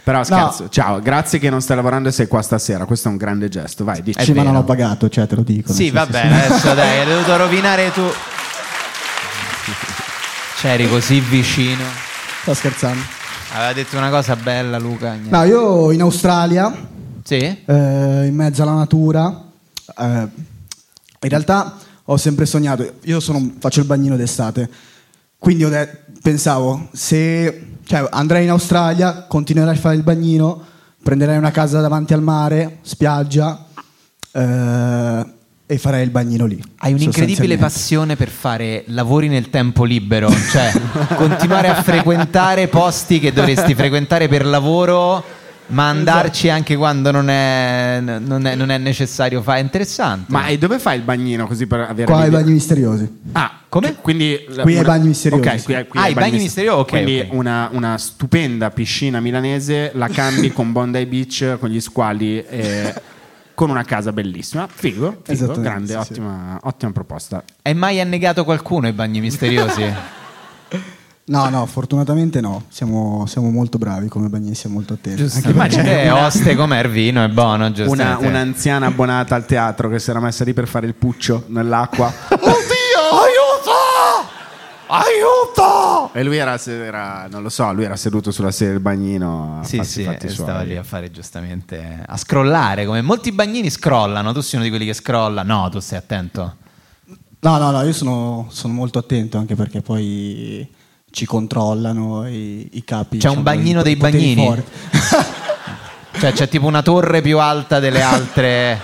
S1: Però scherzo, ciao, grazie che non stai lavorando e sei qua stasera. Questo è un grande gesto. Vai, dici.
S17: Sì, ma non ho pagato, cioè te lo dico.
S2: Sì,
S17: nel
S2: va
S17: senso,
S2: bene, adesso dai, hai dovuto rovinare tu. C'eri così vicino.
S17: Sto scherzando.
S2: Aveva detto una cosa bella, Luca. niente.
S17: No, io in Australia,
S2: Sì?
S17: eh, in mezzo alla natura, eh, in realtà ho sempre sognato, io sono- faccio il bagnino d'estate, quindi de- pensavo, se cioè, andrei in Australia, continuerai a fare il bagnino, prenderai una casa davanti al mare, spiaggia, eh, e farei il bagnino lì.
S2: Hai un'incredibile passione per fare lavori nel tempo libero, cioè continuare a frequentare posti che dovresti frequentare per lavoro, ma andarci anche quando non è, non è- non è necessario fare. È interessante.
S1: Ma e dove fai il bagnino così per avere
S17: Qua ai bagni misteriosi.
S1: Ah, come? Quindi
S17: Qui ai bagni misteriosi,
S1: Ok, qui, qui
S2: Ah,
S1: ai
S2: i bagni misteriosi, ok,
S1: Quindi
S2: ok.
S1: Una, una stupenda piscina milanese la cambi con Bondi Beach, con gli squali e con una casa bellissima. Figo, figo grande,
S17: sì,
S1: ottima, ottima proposta.
S2: È mai annegato qualcuno i bagni misteriosi?
S17: No, no, fortunatamente no. Siamo, siamo molto bravi come bagnini, siamo molto attenti. Anche
S2: Immagina
S17: perché-
S2: che oste come il vino, è buono,
S1: Una,
S2: giustamente.
S1: un'anziana abbonata al teatro che si era messa lì per fare il puccio nell'acqua.
S4: Aiuto!
S1: E lui era, era- non lo so, lui era seduto sulla sedia del bagnino a
S2: Sì,
S1: farsi
S2: sì,
S1: fatti
S2: e stava lì a fare giustamente a scrollare, come molti bagnini scrollano, tu sei uno di quelli che scrolla. No, tu stai attento.
S17: No, no, no, io sono, sono molto attento anche perché poi ci controllano i, i capi.
S2: C'è un
S17: diciamo,
S2: bagnino
S17: i
S2: dei bagnini? Cioè c'è tipo una torre più alta delle altre.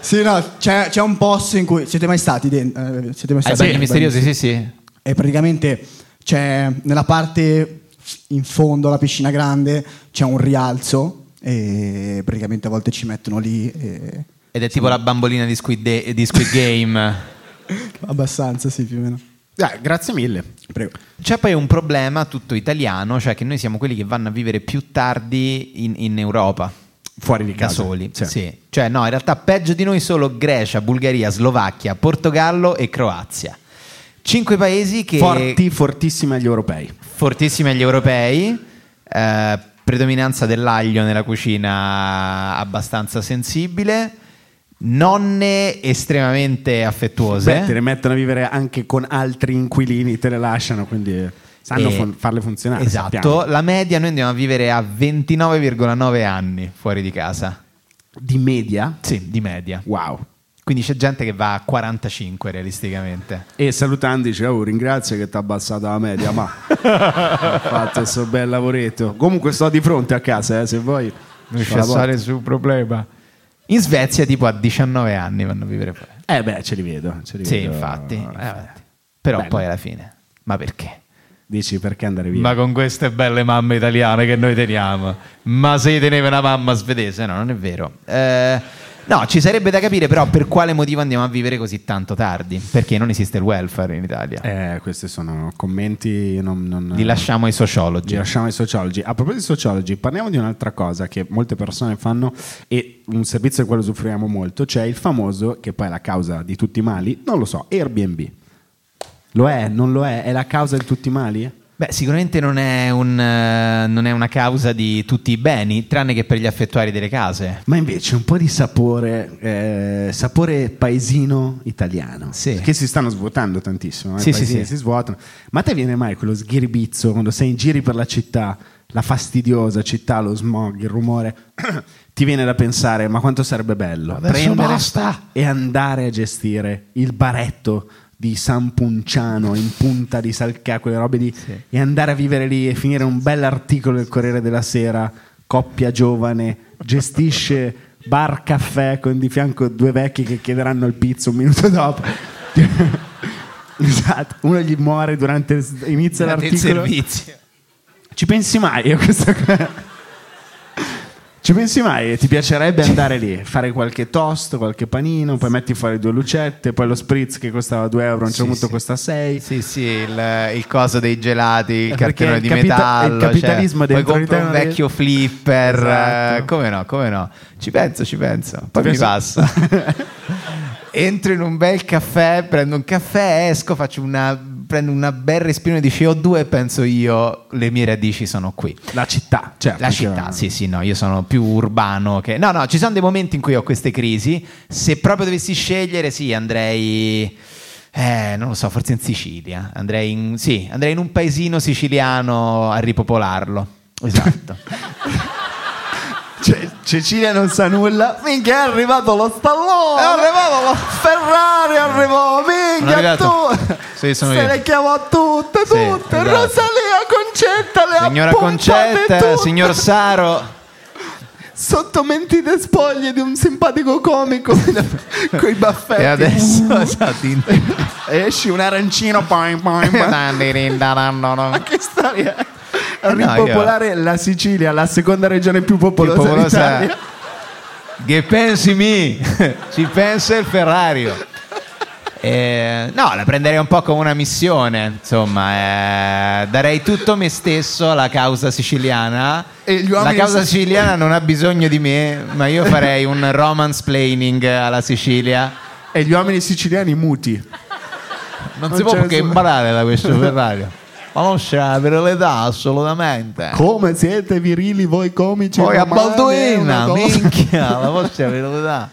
S17: Sì, no, c'è, c'è un posto in cui siete mai stati dentro? eh, siete mai
S2: Ai
S17: stati
S2: bagni
S17: nei
S2: misteriosi, sì, sì.
S17: E praticamente c'è nella parte in fondo alla piscina grande c'è un rialzo e praticamente a volte ci mettono lì. e-
S2: Ed è tipo la bambolina di Squid, De- di Squid Game.
S17: Abbastanza, sì, più o meno.
S1: Dai, grazie mille.
S17: Prego.
S2: C'è poi un problema tutto italiano, cioè che noi siamo quelli che vanno a vivere più tardi in, in Europa.
S1: Fuori di
S2: Da
S1: casa.
S2: soli,
S1: Sì.
S2: sì. Cioè, no, in realtà peggio di noi solo Grecia, Bulgaria, Slovacchia, Portogallo e Croazia. Cinque paesi che.
S1: Forti, fortissimi agli europei.
S2: Fortissimi agli europei. eh, predominanza dell'aglio nella cucina abbastanza sensibile. Nonne estremamente affettuose.
S1: Beh, te le mettono a vivere anche con altri inquilini, te le lasciano, quindi sanno
S2: E-
S1: fun- farle funzionare.
S2: Esatto,
S1: sappiamo.
S2: la media noi andiamo a vivere a 29,9 anni fuori di casa.
S1: Di media?
S2: Sì, di media.
S1: Wow.
S2: Quindi c'è gente che va a 45 realisticamente.
S1: E salutando dice, oh ringrazio che ti ha abbassato la media, ma ha fatto questo bel lavoretto. Comunque sto di fronte a casa, eh, se vuoi.
S2: Non c'è
S1: porta.
S2: sul problema. In Svezia tipo a 19 anni vanno a vivere fuori.
S1: Eh beh, ce li vedo. Ce li
S2: Sì,
S1: vedo.
S2: infatti. Eh, Però
S1: Bello.
S2: poi alla fine, ma perché?
S1: Dici perché andare via?
S2: Ma con queste belle mamme italiane che noi teniamo. Ma se teneva una mamma svedese? No, non è vero. Eh, no, ci sarebbe da capire però per quale motivo andiamo a vivere così tanto tardi. Perché non esiste il welfare in Italia.
S1: Eh, questi sono commenti. Non, non-
S2: Li lasciamo ai sociologi.
S1: Li lasciamo ai sociologi. A proposito di sociologi, parliamo di un'altra cosa che molte persone fanno e un servizio di quello usufruiamo molto, cioè il famoso, che poi è la causa di tutti i mali, non lo so, Airbnb. Lo è? Non lo è? È la causa di tutti i mali?
S2: Beh, sicuramente non è, un, eh, non è una causa di tutti i beni, tranne che per gli affettuari delle case.
S1: Ma invece un po' di sapore, eh, sapore paesino italiano, che si stanno svuotando tantissimo. eh,
S2: Sì, sì, sì.
S1: si svuotano. Ma a te viene mai quello sghiribizzo quando sei in giri per la città, la fastidiosa città, lo smog, il rumore? Ti viene da pensare, ma quanto sarebbe bello
S14: Adesso
S1: prendere
S14: basta!
S1: e andare a gestire il baretto di San Punciano in punta di Salcà, quelle robe di e andare a vivere lì e finire un bell'articolo del Corriere della Sera, coppia giovane, gestisce bar caffè con di fianco due vecchi che chiederanno il pizzo un minuto dopo. esatto, uno gli muore durante inizia
S2: Durante il
S1: l'articolo.
S2: servizio.
S1: Ci pensi mai a questa cosa? Ci pensi mai? Ti piacerebbe andare lì, fare qualche toast, qualche panino, poi metti fuori due lucette, poi lo spritz che costava 2 euro, a un certo punto
S2: sì.
S1: costa 6.
S2: Sì, sì, il, il coso dei gelati, il
S1: il
S2: di
S1: capita-
S2: metallo.
S1: il capitalismo
S2: cioè, poi
S1: dentro
S2: compro un
S1: l'Italia-
S2: vecchio flipper.
S1: Esatto.
S2: eh, come no, come no. Ci penso, ci penso. Poi
S1: Ti
S2: mi
S1: penso-
S2: passa. Entro in un bel caffè, prendo un caffè, esco, faccio una, prendo una bel respiro di CO2 e penso io, le mie radici sono qui.
S1: La città, certo.
S2: La città, sì, sì, no, io sono più urbano che... No, no, ci sono dei momenti in cui ho queste crisi. Se proprio dovessi scegliere, sì, andrei... Eh, non lo so, forse in Sicilia. Andrei in, sì, andrei in un paesino siciliano a ripopolarlo. Esatto.
S1: Ce- Cecilia non sa nulla. Minchia, è arrivato lo stallone.
S2: È arrivato
S1: lo Ferrari, arrivò. Minchia,
S2: Sono
S1: tu.
S2: Sì, sono
S1: Se
S2: io.
S1: le chiamò tutte,
S2: Sì,
S1: tutte.
S2: esatto.
S1: Rosalia Concetta le ha
S2: Signora
S1: puntate
S2: Concetta,
S1: tutte.
S2: signor Saro.
S1: Sotto mentite spoglie di un simpatico comico con i baffetti.
S2: E adesso, esatto, in-
S1: esci un arancino. Poi, poi, poi. Ma che storia è?
S2: Eh no,
S1: ripopolare la Sicilia, la seconda regione più popolosa,
S2: popolosa-
S1: d'Italia.
S2: Che pensi mi? Ci pensa il Ferrario. Eh, no, la prenderei un po' come una missione, insomma, eh, darei tutto me stesso alla causa siciliana.
S1: E
S2: La causa
S1: si-
S2: siciliana non ha bisogno di me, ma io farei un romance planning alla Sicilia.
S1: E gli uomini siciliani muti.
S2: Non,
S1: Non
S2: si può che imparare da questo Ferrario. Ma non c'è la virilità, assolutamente.
S1: Come siete virili voi comici?
S2: Poi a Balduina,
S1: cosa-
S2: minchia, la vostra virilità.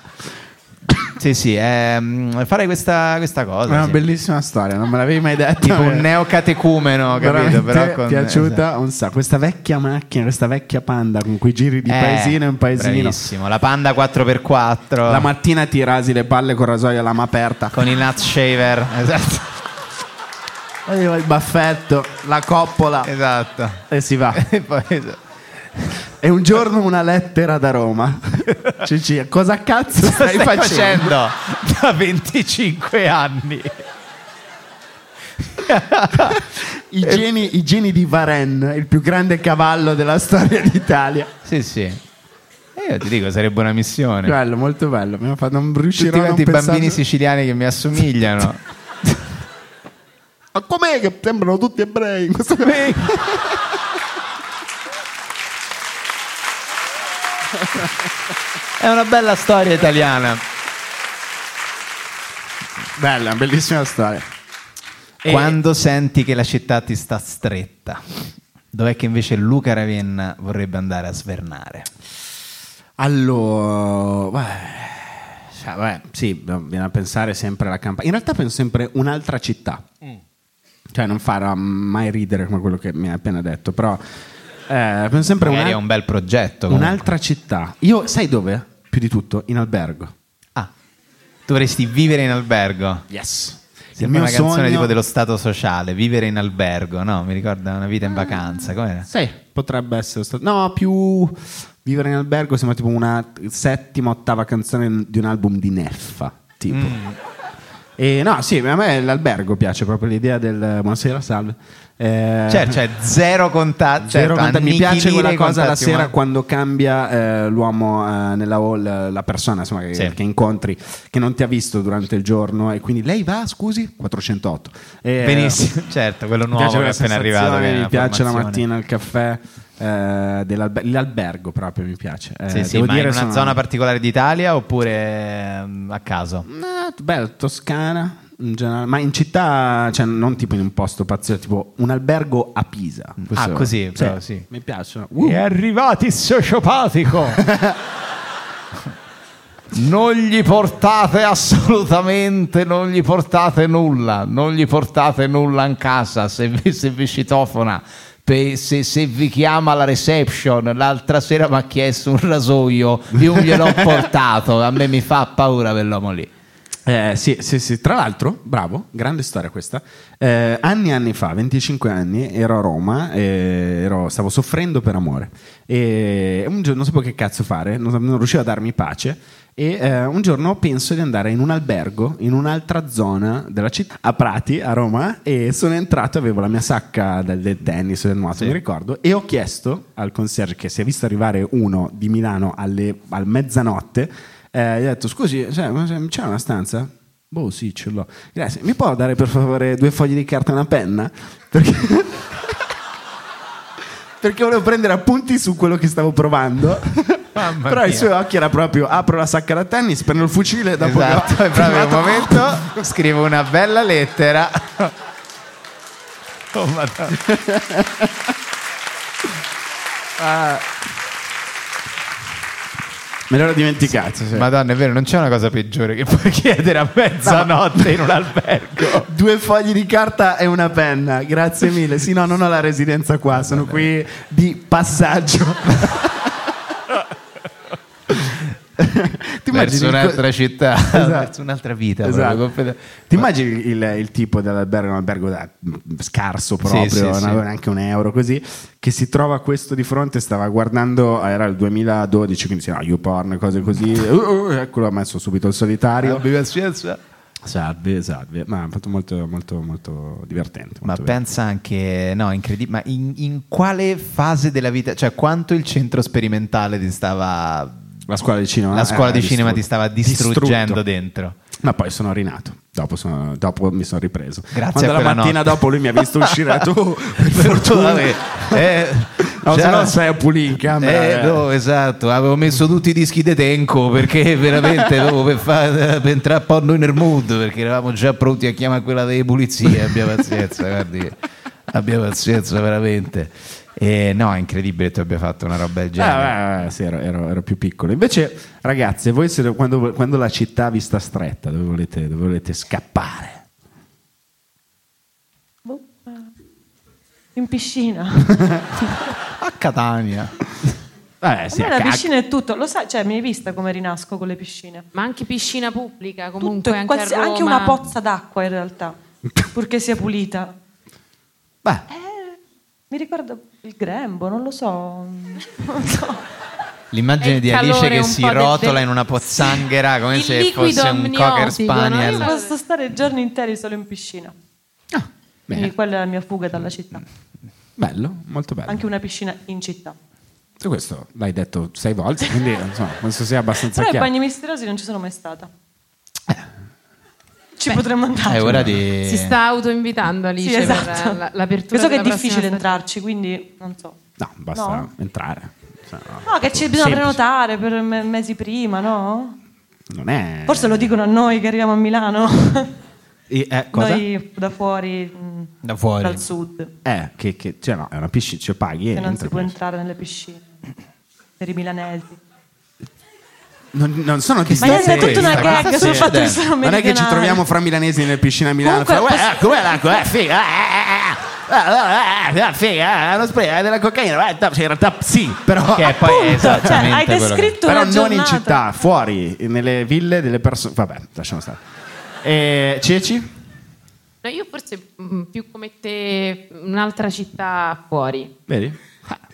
S2: Sì, sì, ehm, farei questa, questa cosa.
S1: È una
S2: sì.
S1: bellissima storia, non me l'avevi mai detta.
S2: Tipo un neocatecumeno, capito? Però con,
S1: piaciuta un sacco. Questa vecchia macchina, questa vecchia panda con cui giri di
S2: Eh,
S1: paesino in paesino.
S2: Bravissimo, la Panda 4x4.
S1: La mattina ti rasi le palle con rasoio a lama aperta.
S2: con il nut shaver. Esatto.
S1: Il baffetto, la coppola
S2: Esatto.
S1: e si va.
S2: E poi-
S1: E un giorno una lettera da Roma. Cici, cosa cazzo stai,
S2: stai
S1: facendo?
S2: facendo da 25 anni?
S1: I geni, I geni di Varennes, il più grande cavallo della storia d'Italia.
S2: Sì, sì. E io ti dico, sarebbe una missione.
S1: Bello, molto bello. Mi ha fatto, non riuscirò
S2: Tutti
S1: a non
S2: quanti i bambini
S1: pensare-
S2: siciliani che mi assomigliano.
S1: Ma com'è che sembrano tutti ebrei in questo
S2: È una bella storia italiana.
S1: Bella, bellissima storia. E-
S2: Quando senti che la città ti sta stretta, dov'è che invece Luca Ravenna vorrebbe andare a svernare?
S1: Allora, beh, cioè, beh, sì, viene a pensare sempre alla campagna. In realtà penso sempre un'altra città. Cioè, non farà mai ridere come quello che mi hai appena detto, però eh, penso sempre
S2: Magari
S1: una-
S2: è un bel progetto. comunque.
S1: un'altra città. Io, sai dove? Più di tutto, in albergo.
S2: Ah. Dovresti vivere in albergo.
S1: Yes.
S2: Sembra una canzone
S1: sogno-
S2: tipo dello stato sociale, vivere in albergo, no? Mi ricorda una vita in vacanza, com'era?
S1: Sì, potrebbe essere stato. No, più vivere in albergo sembra tipo una settima, ottava canzone di un album di Neffa. Tipo.
S2: Mm.
S1: E no, sì, a me l'albergo piace proprio l'idea del buonasera, salve. Eh,
S2: Cioè, cioè zero contatto.
S1: Zero
S2: certo,
S1: contatto. Mi piace quella cosa la
S2: contatti
S1: sera
S2: umani.
S1: quando cambia eh, l'uomo eh, nella hall, la persona insomma, che,
S2: Sì.
S1: che incontri, che non ti ha visto durante il giorno e quindi lei va, scusi, 408. E,
S2: Benissimo, certo, quello nuovo che è appena arrivato.
S1: Mi piace la mattina il caffè. Eh, dell'alber- l'albergo proprio mi piace. Eh,
S2: Sì, sì,
S1: devo
S2: ma
S1: dire
S2: in una
S1: sono-
S2: zona particolare d'Italia oppure ehm, a caso?
S1: Eh, bello, Toscana. In generale, ma in città, cioè non tipo in un posto pazzesco, tipo un albergo a Pisa. Questo-
S2: Ah, così, però, sì.
S1: Mi piacciono.
S14: È arrivato il sociopatico. non gli portate assolutamente, non gli portate nulla, non gli portate nulla in casa se vi, se vi citofona. Se, se vi chiama la reception, l'altra sera mi ha chiesto un rasoio, io gliel'ho portato, a me mi fa paura quell'uomo lì.
S1: Eh, sì, sì, sì. Tra l'altro, bravo, grande storia questa. Eh, anni e anni fa, 25 anni, ero a Roma, e ero- stavo soffrendo per amore. E un giorno non sapevo che cazzo fare, non, non riuscivo a darmi pace. E eh, un giorno penso di andare in un albergo in un'altra zona della città, a Prati, a Roma, e sono entrato, avevo la mia sacca del, del tennis, del nuoto, mi ricordo, e ho chiesto al concierge che si è visto arrivare uno di Milano alle, al mezzanotte, eh, gli ho detto scusi, cioè, ma c'è una stanza? Boh sì, ce l'ho. Grazie, mi può dare per favore due fogli di carta e una penna? Perché... Perché volevo prendere appunti su quello che stavo provando.
S2: Mamma
S1: Però i
S2: mia.
S1: suoi occhi era proprio apro la sacca da tennis, prendo il fucile dopo
S2: Esatto,
S1: che ho
S2: proprio un momento, scrivo una bella lettera. Oh, madonna.
S1: Ah. Me l'ero dimenticato. sì.
S2: Madonna, è vero, non c'è una cosa peggiore che puoi chiedere a mezzanotte in un albergo.
S1: Due fogli di carta e una penna, grazie mille. Sì, no, non ho la residenza qua, sono qui di passaggio. Ti
S2: verso
S1: immagini-
S2: un'altra città,
S1: Esatto.
S2: verso un'altra vita.
S1: Esatto. Ti immagini il, il tipo dell'albergo, un albergo da- scarso proprio,
S2: Sì, sì,
S1: non aveva neanche un euro così, che si trova questo di fronte, stava guardando, era il 2012, quindi no, YouPorn cose così, uh, uh, eccolo ha messo subito il solitario. Salve, salve, ma ha fatto molto, molto, molto divertente.
S2: Ma
S1: molto bello.
S2: pensa anche, no, incredibile, ma in, in quale fase della vita, cioè quanto il centro sperimentale ti stava...
S1: La scuola di cinema?
S2: La scuola
S1: eh,
S2: di cinema ti stava distruggendo
S1: Distrutto.
S2: dentro.
S1: Ma poi sono rinato. Dopo, sono- dopo mi sono ripreso.
S2: Grazie
S1: Quando
S2: a
S1: la mattina
S2: notte.
S1: dopo lui mi ha visto uscire "Oh, per fortuna.
S2: Eh,
S1: no,
S2: già-
S1: se no sei a pulire in camera.
S2: Eh,
S1: eh.
S2: no, esatto, avevo messo tutti i dischi di Tenco perché veramente dopo per, fa- per entrare un po' noi nel mood perché eravamo già pronti a chiamare quella delle pulizie, abbia pazienza, guardi, abbia pazienza veramente. E no, è incredibile che tu abbia fatto una roba del genere.
S1: Eh, eh, sì, ero, ero- ero più piccolo. Invece, ragazze, voi siete- quando, quando la città vi sta stretta, dove volete, dove volete scappare?
S7: Boh, eh, In piscina.
S2: a Catania.
S1: Vabbè,
S7: A me la piscina è tutto, lo sai, cioè mi hai vista come rinasco con le piscine?
S6: Ma anche piscina pubblica, comunque
S7: Tutto,
S6: anche, Roma.
S7: anche una pozza d'acqua in realtà, purché sia pulita.
S1: Beh.
S7: Eh, mi ricorda il grembo, non lo so. Non so.
S2: L'immagine di Alice che si rotola
S7: del-
S2: in una pozzanghera come
S7: Il
S2: se fosse un cocker
S7: amniotico, no?
S2: spaniel.
S7: Io posso stare giorni interi solo in piscina. Quindi quella è la mia fuga dalla città.
S1: Bello, molto bello.
S7: Anche una piscina in città.
S1: Tu questo l'hai detto sei volte, quindi insomma, penso sia abbastanza
S7: Però
S1: chiaro.
S7: bagni misteriosi non ci sono mai stata. Ci potremmo andare.
S2: È ora di...
S6: Si sta autoinvitando Alice
S7: Sì, esatto.
S6: per la- l'apertura
S7: so che è difficile entrarci, quindi non so.
S1: No, basta
S7: No?
S1: entrare. Cioè, no.
S7: No, che ci bisogna
S1: Semplice.
S7: prenotare per me- mesi prima, no?
S1: Non è...
S7: Forse lo dicono a noi che arriviamo a Milano.
S1: E, eh, cosa?
S7: Noi da fuori,
S2: Da fuori.
S7: dal sud,
S1: Eh, che, che- cioè no, è una piscina, cioè paghi e
S7: che non si può entrare nelle piscine. Per i milanesi.
S1: Non, non sono
S7: Ma niente, è tutta una gag sul fatto che sono
S1: Non è che ci troviamo fra milanesi nelle piscine a Milano
S7: Comunque,
S1: "Uè,
S7: posso-
S1: ecco, uè, ecco, eh, figa, eh, eh, eh". ah, ah, ah, figa, lo spray, della cocaina, eh, cioè, in realtà sì, però
S2: Che poi è
S7: Appunto, cioè, hai
S2: che-
S7: descritto
S1: però non in città, fuori, nelle ville delle persone. Vabbè, lasciamo stare. E, Ceci?
S6: No, io forse mm, più come te un'altra città fuori.
S1: Vedi?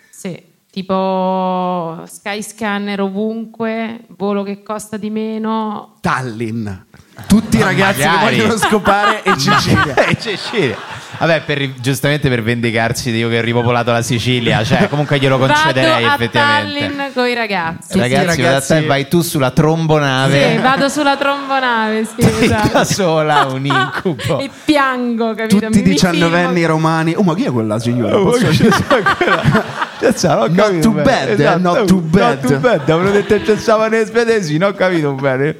S6: Sì, tipo Skyscanner ovunque, volo che costa di meno.
S1: Tallinn. Tutti i ragazzi
S2: magari.
S1: che vogliono scopare e Cecilia.
S2: e Cecilia. Vabbè, per giustamente per vendicarsi di io che ho ripopolato la Sicilia, cioè comunque glielo concederei
S6: vado a
S2: effettivamente.
S6: Vado con i ragazzi.
S2: Ragazzi, vado a te, vai tu sulla trombonave.
S6: Sì, vado sulla trombonave, sì,
S2: da
S6: esatto.
S2: sola, un incubo.
S6: e piango, capito?
S1: Tutti i diciannovenni romani. Oh, ma chi è quella signora?
S2: Oh,
S1: Posso- not too bad, eh, not too bad.
S2: Not too bad, avevano detto che c'stavano nei svedesi, non ho capito bene.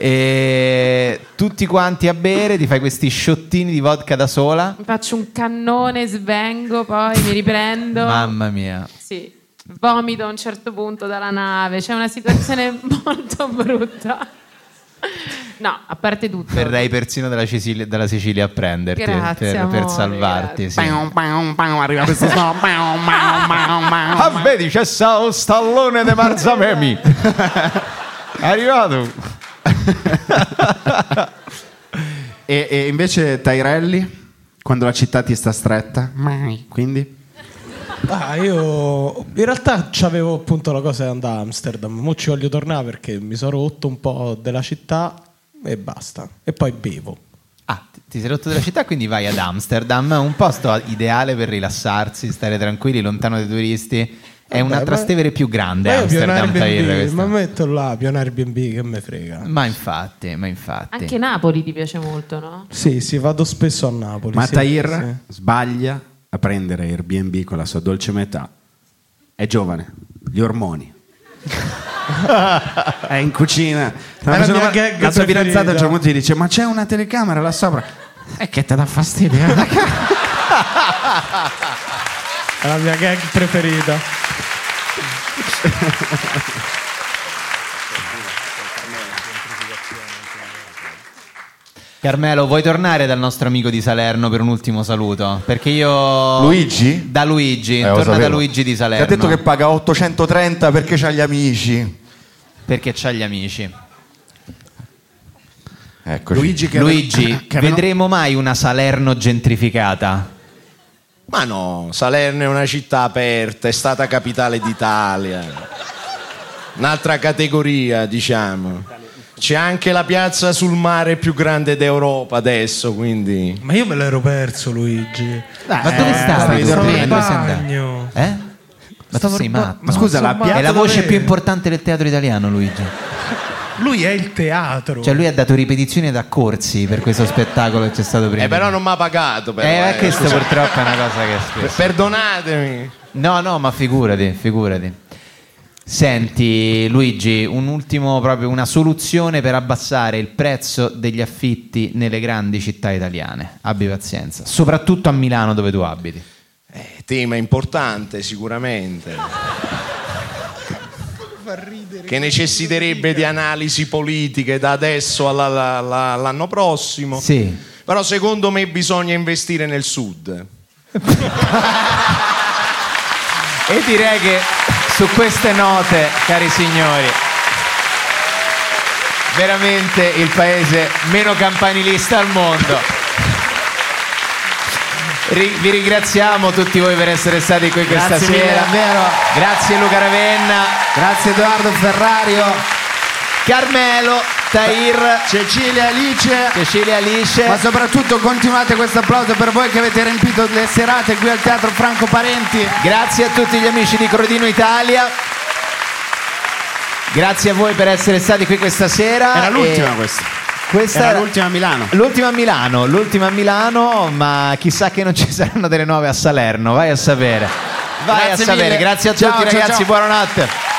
S2: E tutti quanti a bere, ti fai questi sciottini di vodka da sola.
S6: Mi faccio un cannone, svengo, poi mi riprendo.
S2: Mamma mia.
S6: Sì, vomito a un certo punto dalla nave. C'è una situazione molto brutta. No, a parte tutto.
S2: Verrei persino dalla Sicilia, dalla Sicilia a prenderti
S6: Grazie,
S2: per, per
S6: amore,
S2: salvarti. Sì.
S1: Pam, pam, arriva questo suono.
S2: Ah, vedi, c'è stato stallone de Marzamemi. È arrivato.
S1: E, e invece Tairelli, quando la città ti sta stretta? Mai. Quindi?
S16: Ah, io in realtà avevo appunto la cosa di andare a Amsterdam. Mo ci voglio tornare perché mi sono rotto un po' della città e basta. E poi bevo.
S2: Ah, ti sei rotto della città, quindi vai ad Amsterdam, un posto ideale per rilassarsi, stare tranquilli, lontano dai turisti. È una
S16: Vabbè, ma-
S2: Trastevere più grande
S16: Ma
S2: Amsterdam Tahir,
S16: Airbnb, ma metto là, più un Airbnb che me frega.
S2: Ma infatti, ma infatti.
S6: Anche Napoli ti piace molto, no?
S16: Sì, sì, vado spesso a Napoli.
S1: Ma
S16: sì,
S1: Tahir sbaglia a prendere Airbnb con la sua dolce metà. È giovane, gli ormoni. è in cucina.
S16: La mia gag
S1: la sua fidanzata a un certo punto gli dice: Ma c'è una telecamera là sopra. E che te dà fastidio?
S16: È la mia gag preferita.
S2: Carmelo, vuoi tornare dal nostro amico di Salerno per un ultimo saluto? Perché io.
S4: Luigi?
S2: Da Luigi,
S4: Eh,
S2: torna da. Luigi di
S4: Ti
S2: Salerno.
S4: ha detto che paga 830 perché c'ha gli amici.
S2: Perché c'ha gli amici.
S4: Eccoci.
S1: Luigi che-
S2: Luigi,
S1: che-
S2: vedremo mai una Salerno gentrificata?
S3: Ma no, Salerno è una città aperta, è stata capitale d'Italia. Un'altra categoria, diciamo. C'è anche la piazza sul mare più grande d'Europa adesso, quindi...
S16: Ma io me l'ero perso, Luigi.
S2: Ma dove stavi?
S16: Stavo
S2: andato?
S16: bagno.
S2: Eh? Ma tu sei matto?
S16: ma scusa, la
S2: è
S16: piazza
S2: la voce
S16: dove-
S2: più importante del teatro italiano, Luigi.
S16: Lui è il teatro.
S2: Cioè, lui ha dato ripetizioni da corsi per questo spettacolo che c'è stato prima.
S3: Eh, però non mi ha pagato. Però,
S2: Eh,
S3: eh,
S2: questo
S3: scusa.
S2: purtroppo è una cosa che spesso.
S3: Perdonatemi.
S2: No, no, ma figurati, figurati. Senti, Luigi, un ultimo proprio una soluzione per abbassare il prezzo degli affitti nelle grandi città italiane. Abbi pazienza, soprattutto a Milano dove tu abiti.
S3: Eh, tema importante, sicuramente. Che necessiterebbe di analisi politiche da adesso alla- alla- alla- all'anno prossimo.
S2: Sì.
S3: Però secondo me bisogna investire nel sud.
S2: E direi che su queste note, cari signori, veramente il paese meno campanilista al mondo. Ri- vi ringraziamo tutti voi per essere stati qui questa
S1: Grazie mille,
S2: sera.
S1: davvero.
S2: Grazie Luca Ravenna.
S1: Grazie Edoardo Ferrario.
S2: Carmelo, Tahir,
S1: Cecilia Alice.
S2: Cecilia Alice.
S1: Ma soprattutto continuate questo applauso per voi che avete riempito le serate qui al Teatro Franco Parenti.
S2: Grazie a tutti gli amici di Crodino Italia. Grazie a voi per essere stati qui questa sera.
S1: Era l'ultima
S2: E-
S1: questa.
S2: Questa Era
S1: l'ultima a Milano.
S2: L'ultima a Milano, l'ultima a Milano, ma chissà che non ci saranno delle nuove a Salerno, vai a sapere. Vai
S1: Grazie
S2: a sapere.
S1: mille.
S2: Grazie a
S1: Ciao,
S2: tutti
S1: ciao,
S2: ragazzi,
S1: ciao.
S2: buonanotte.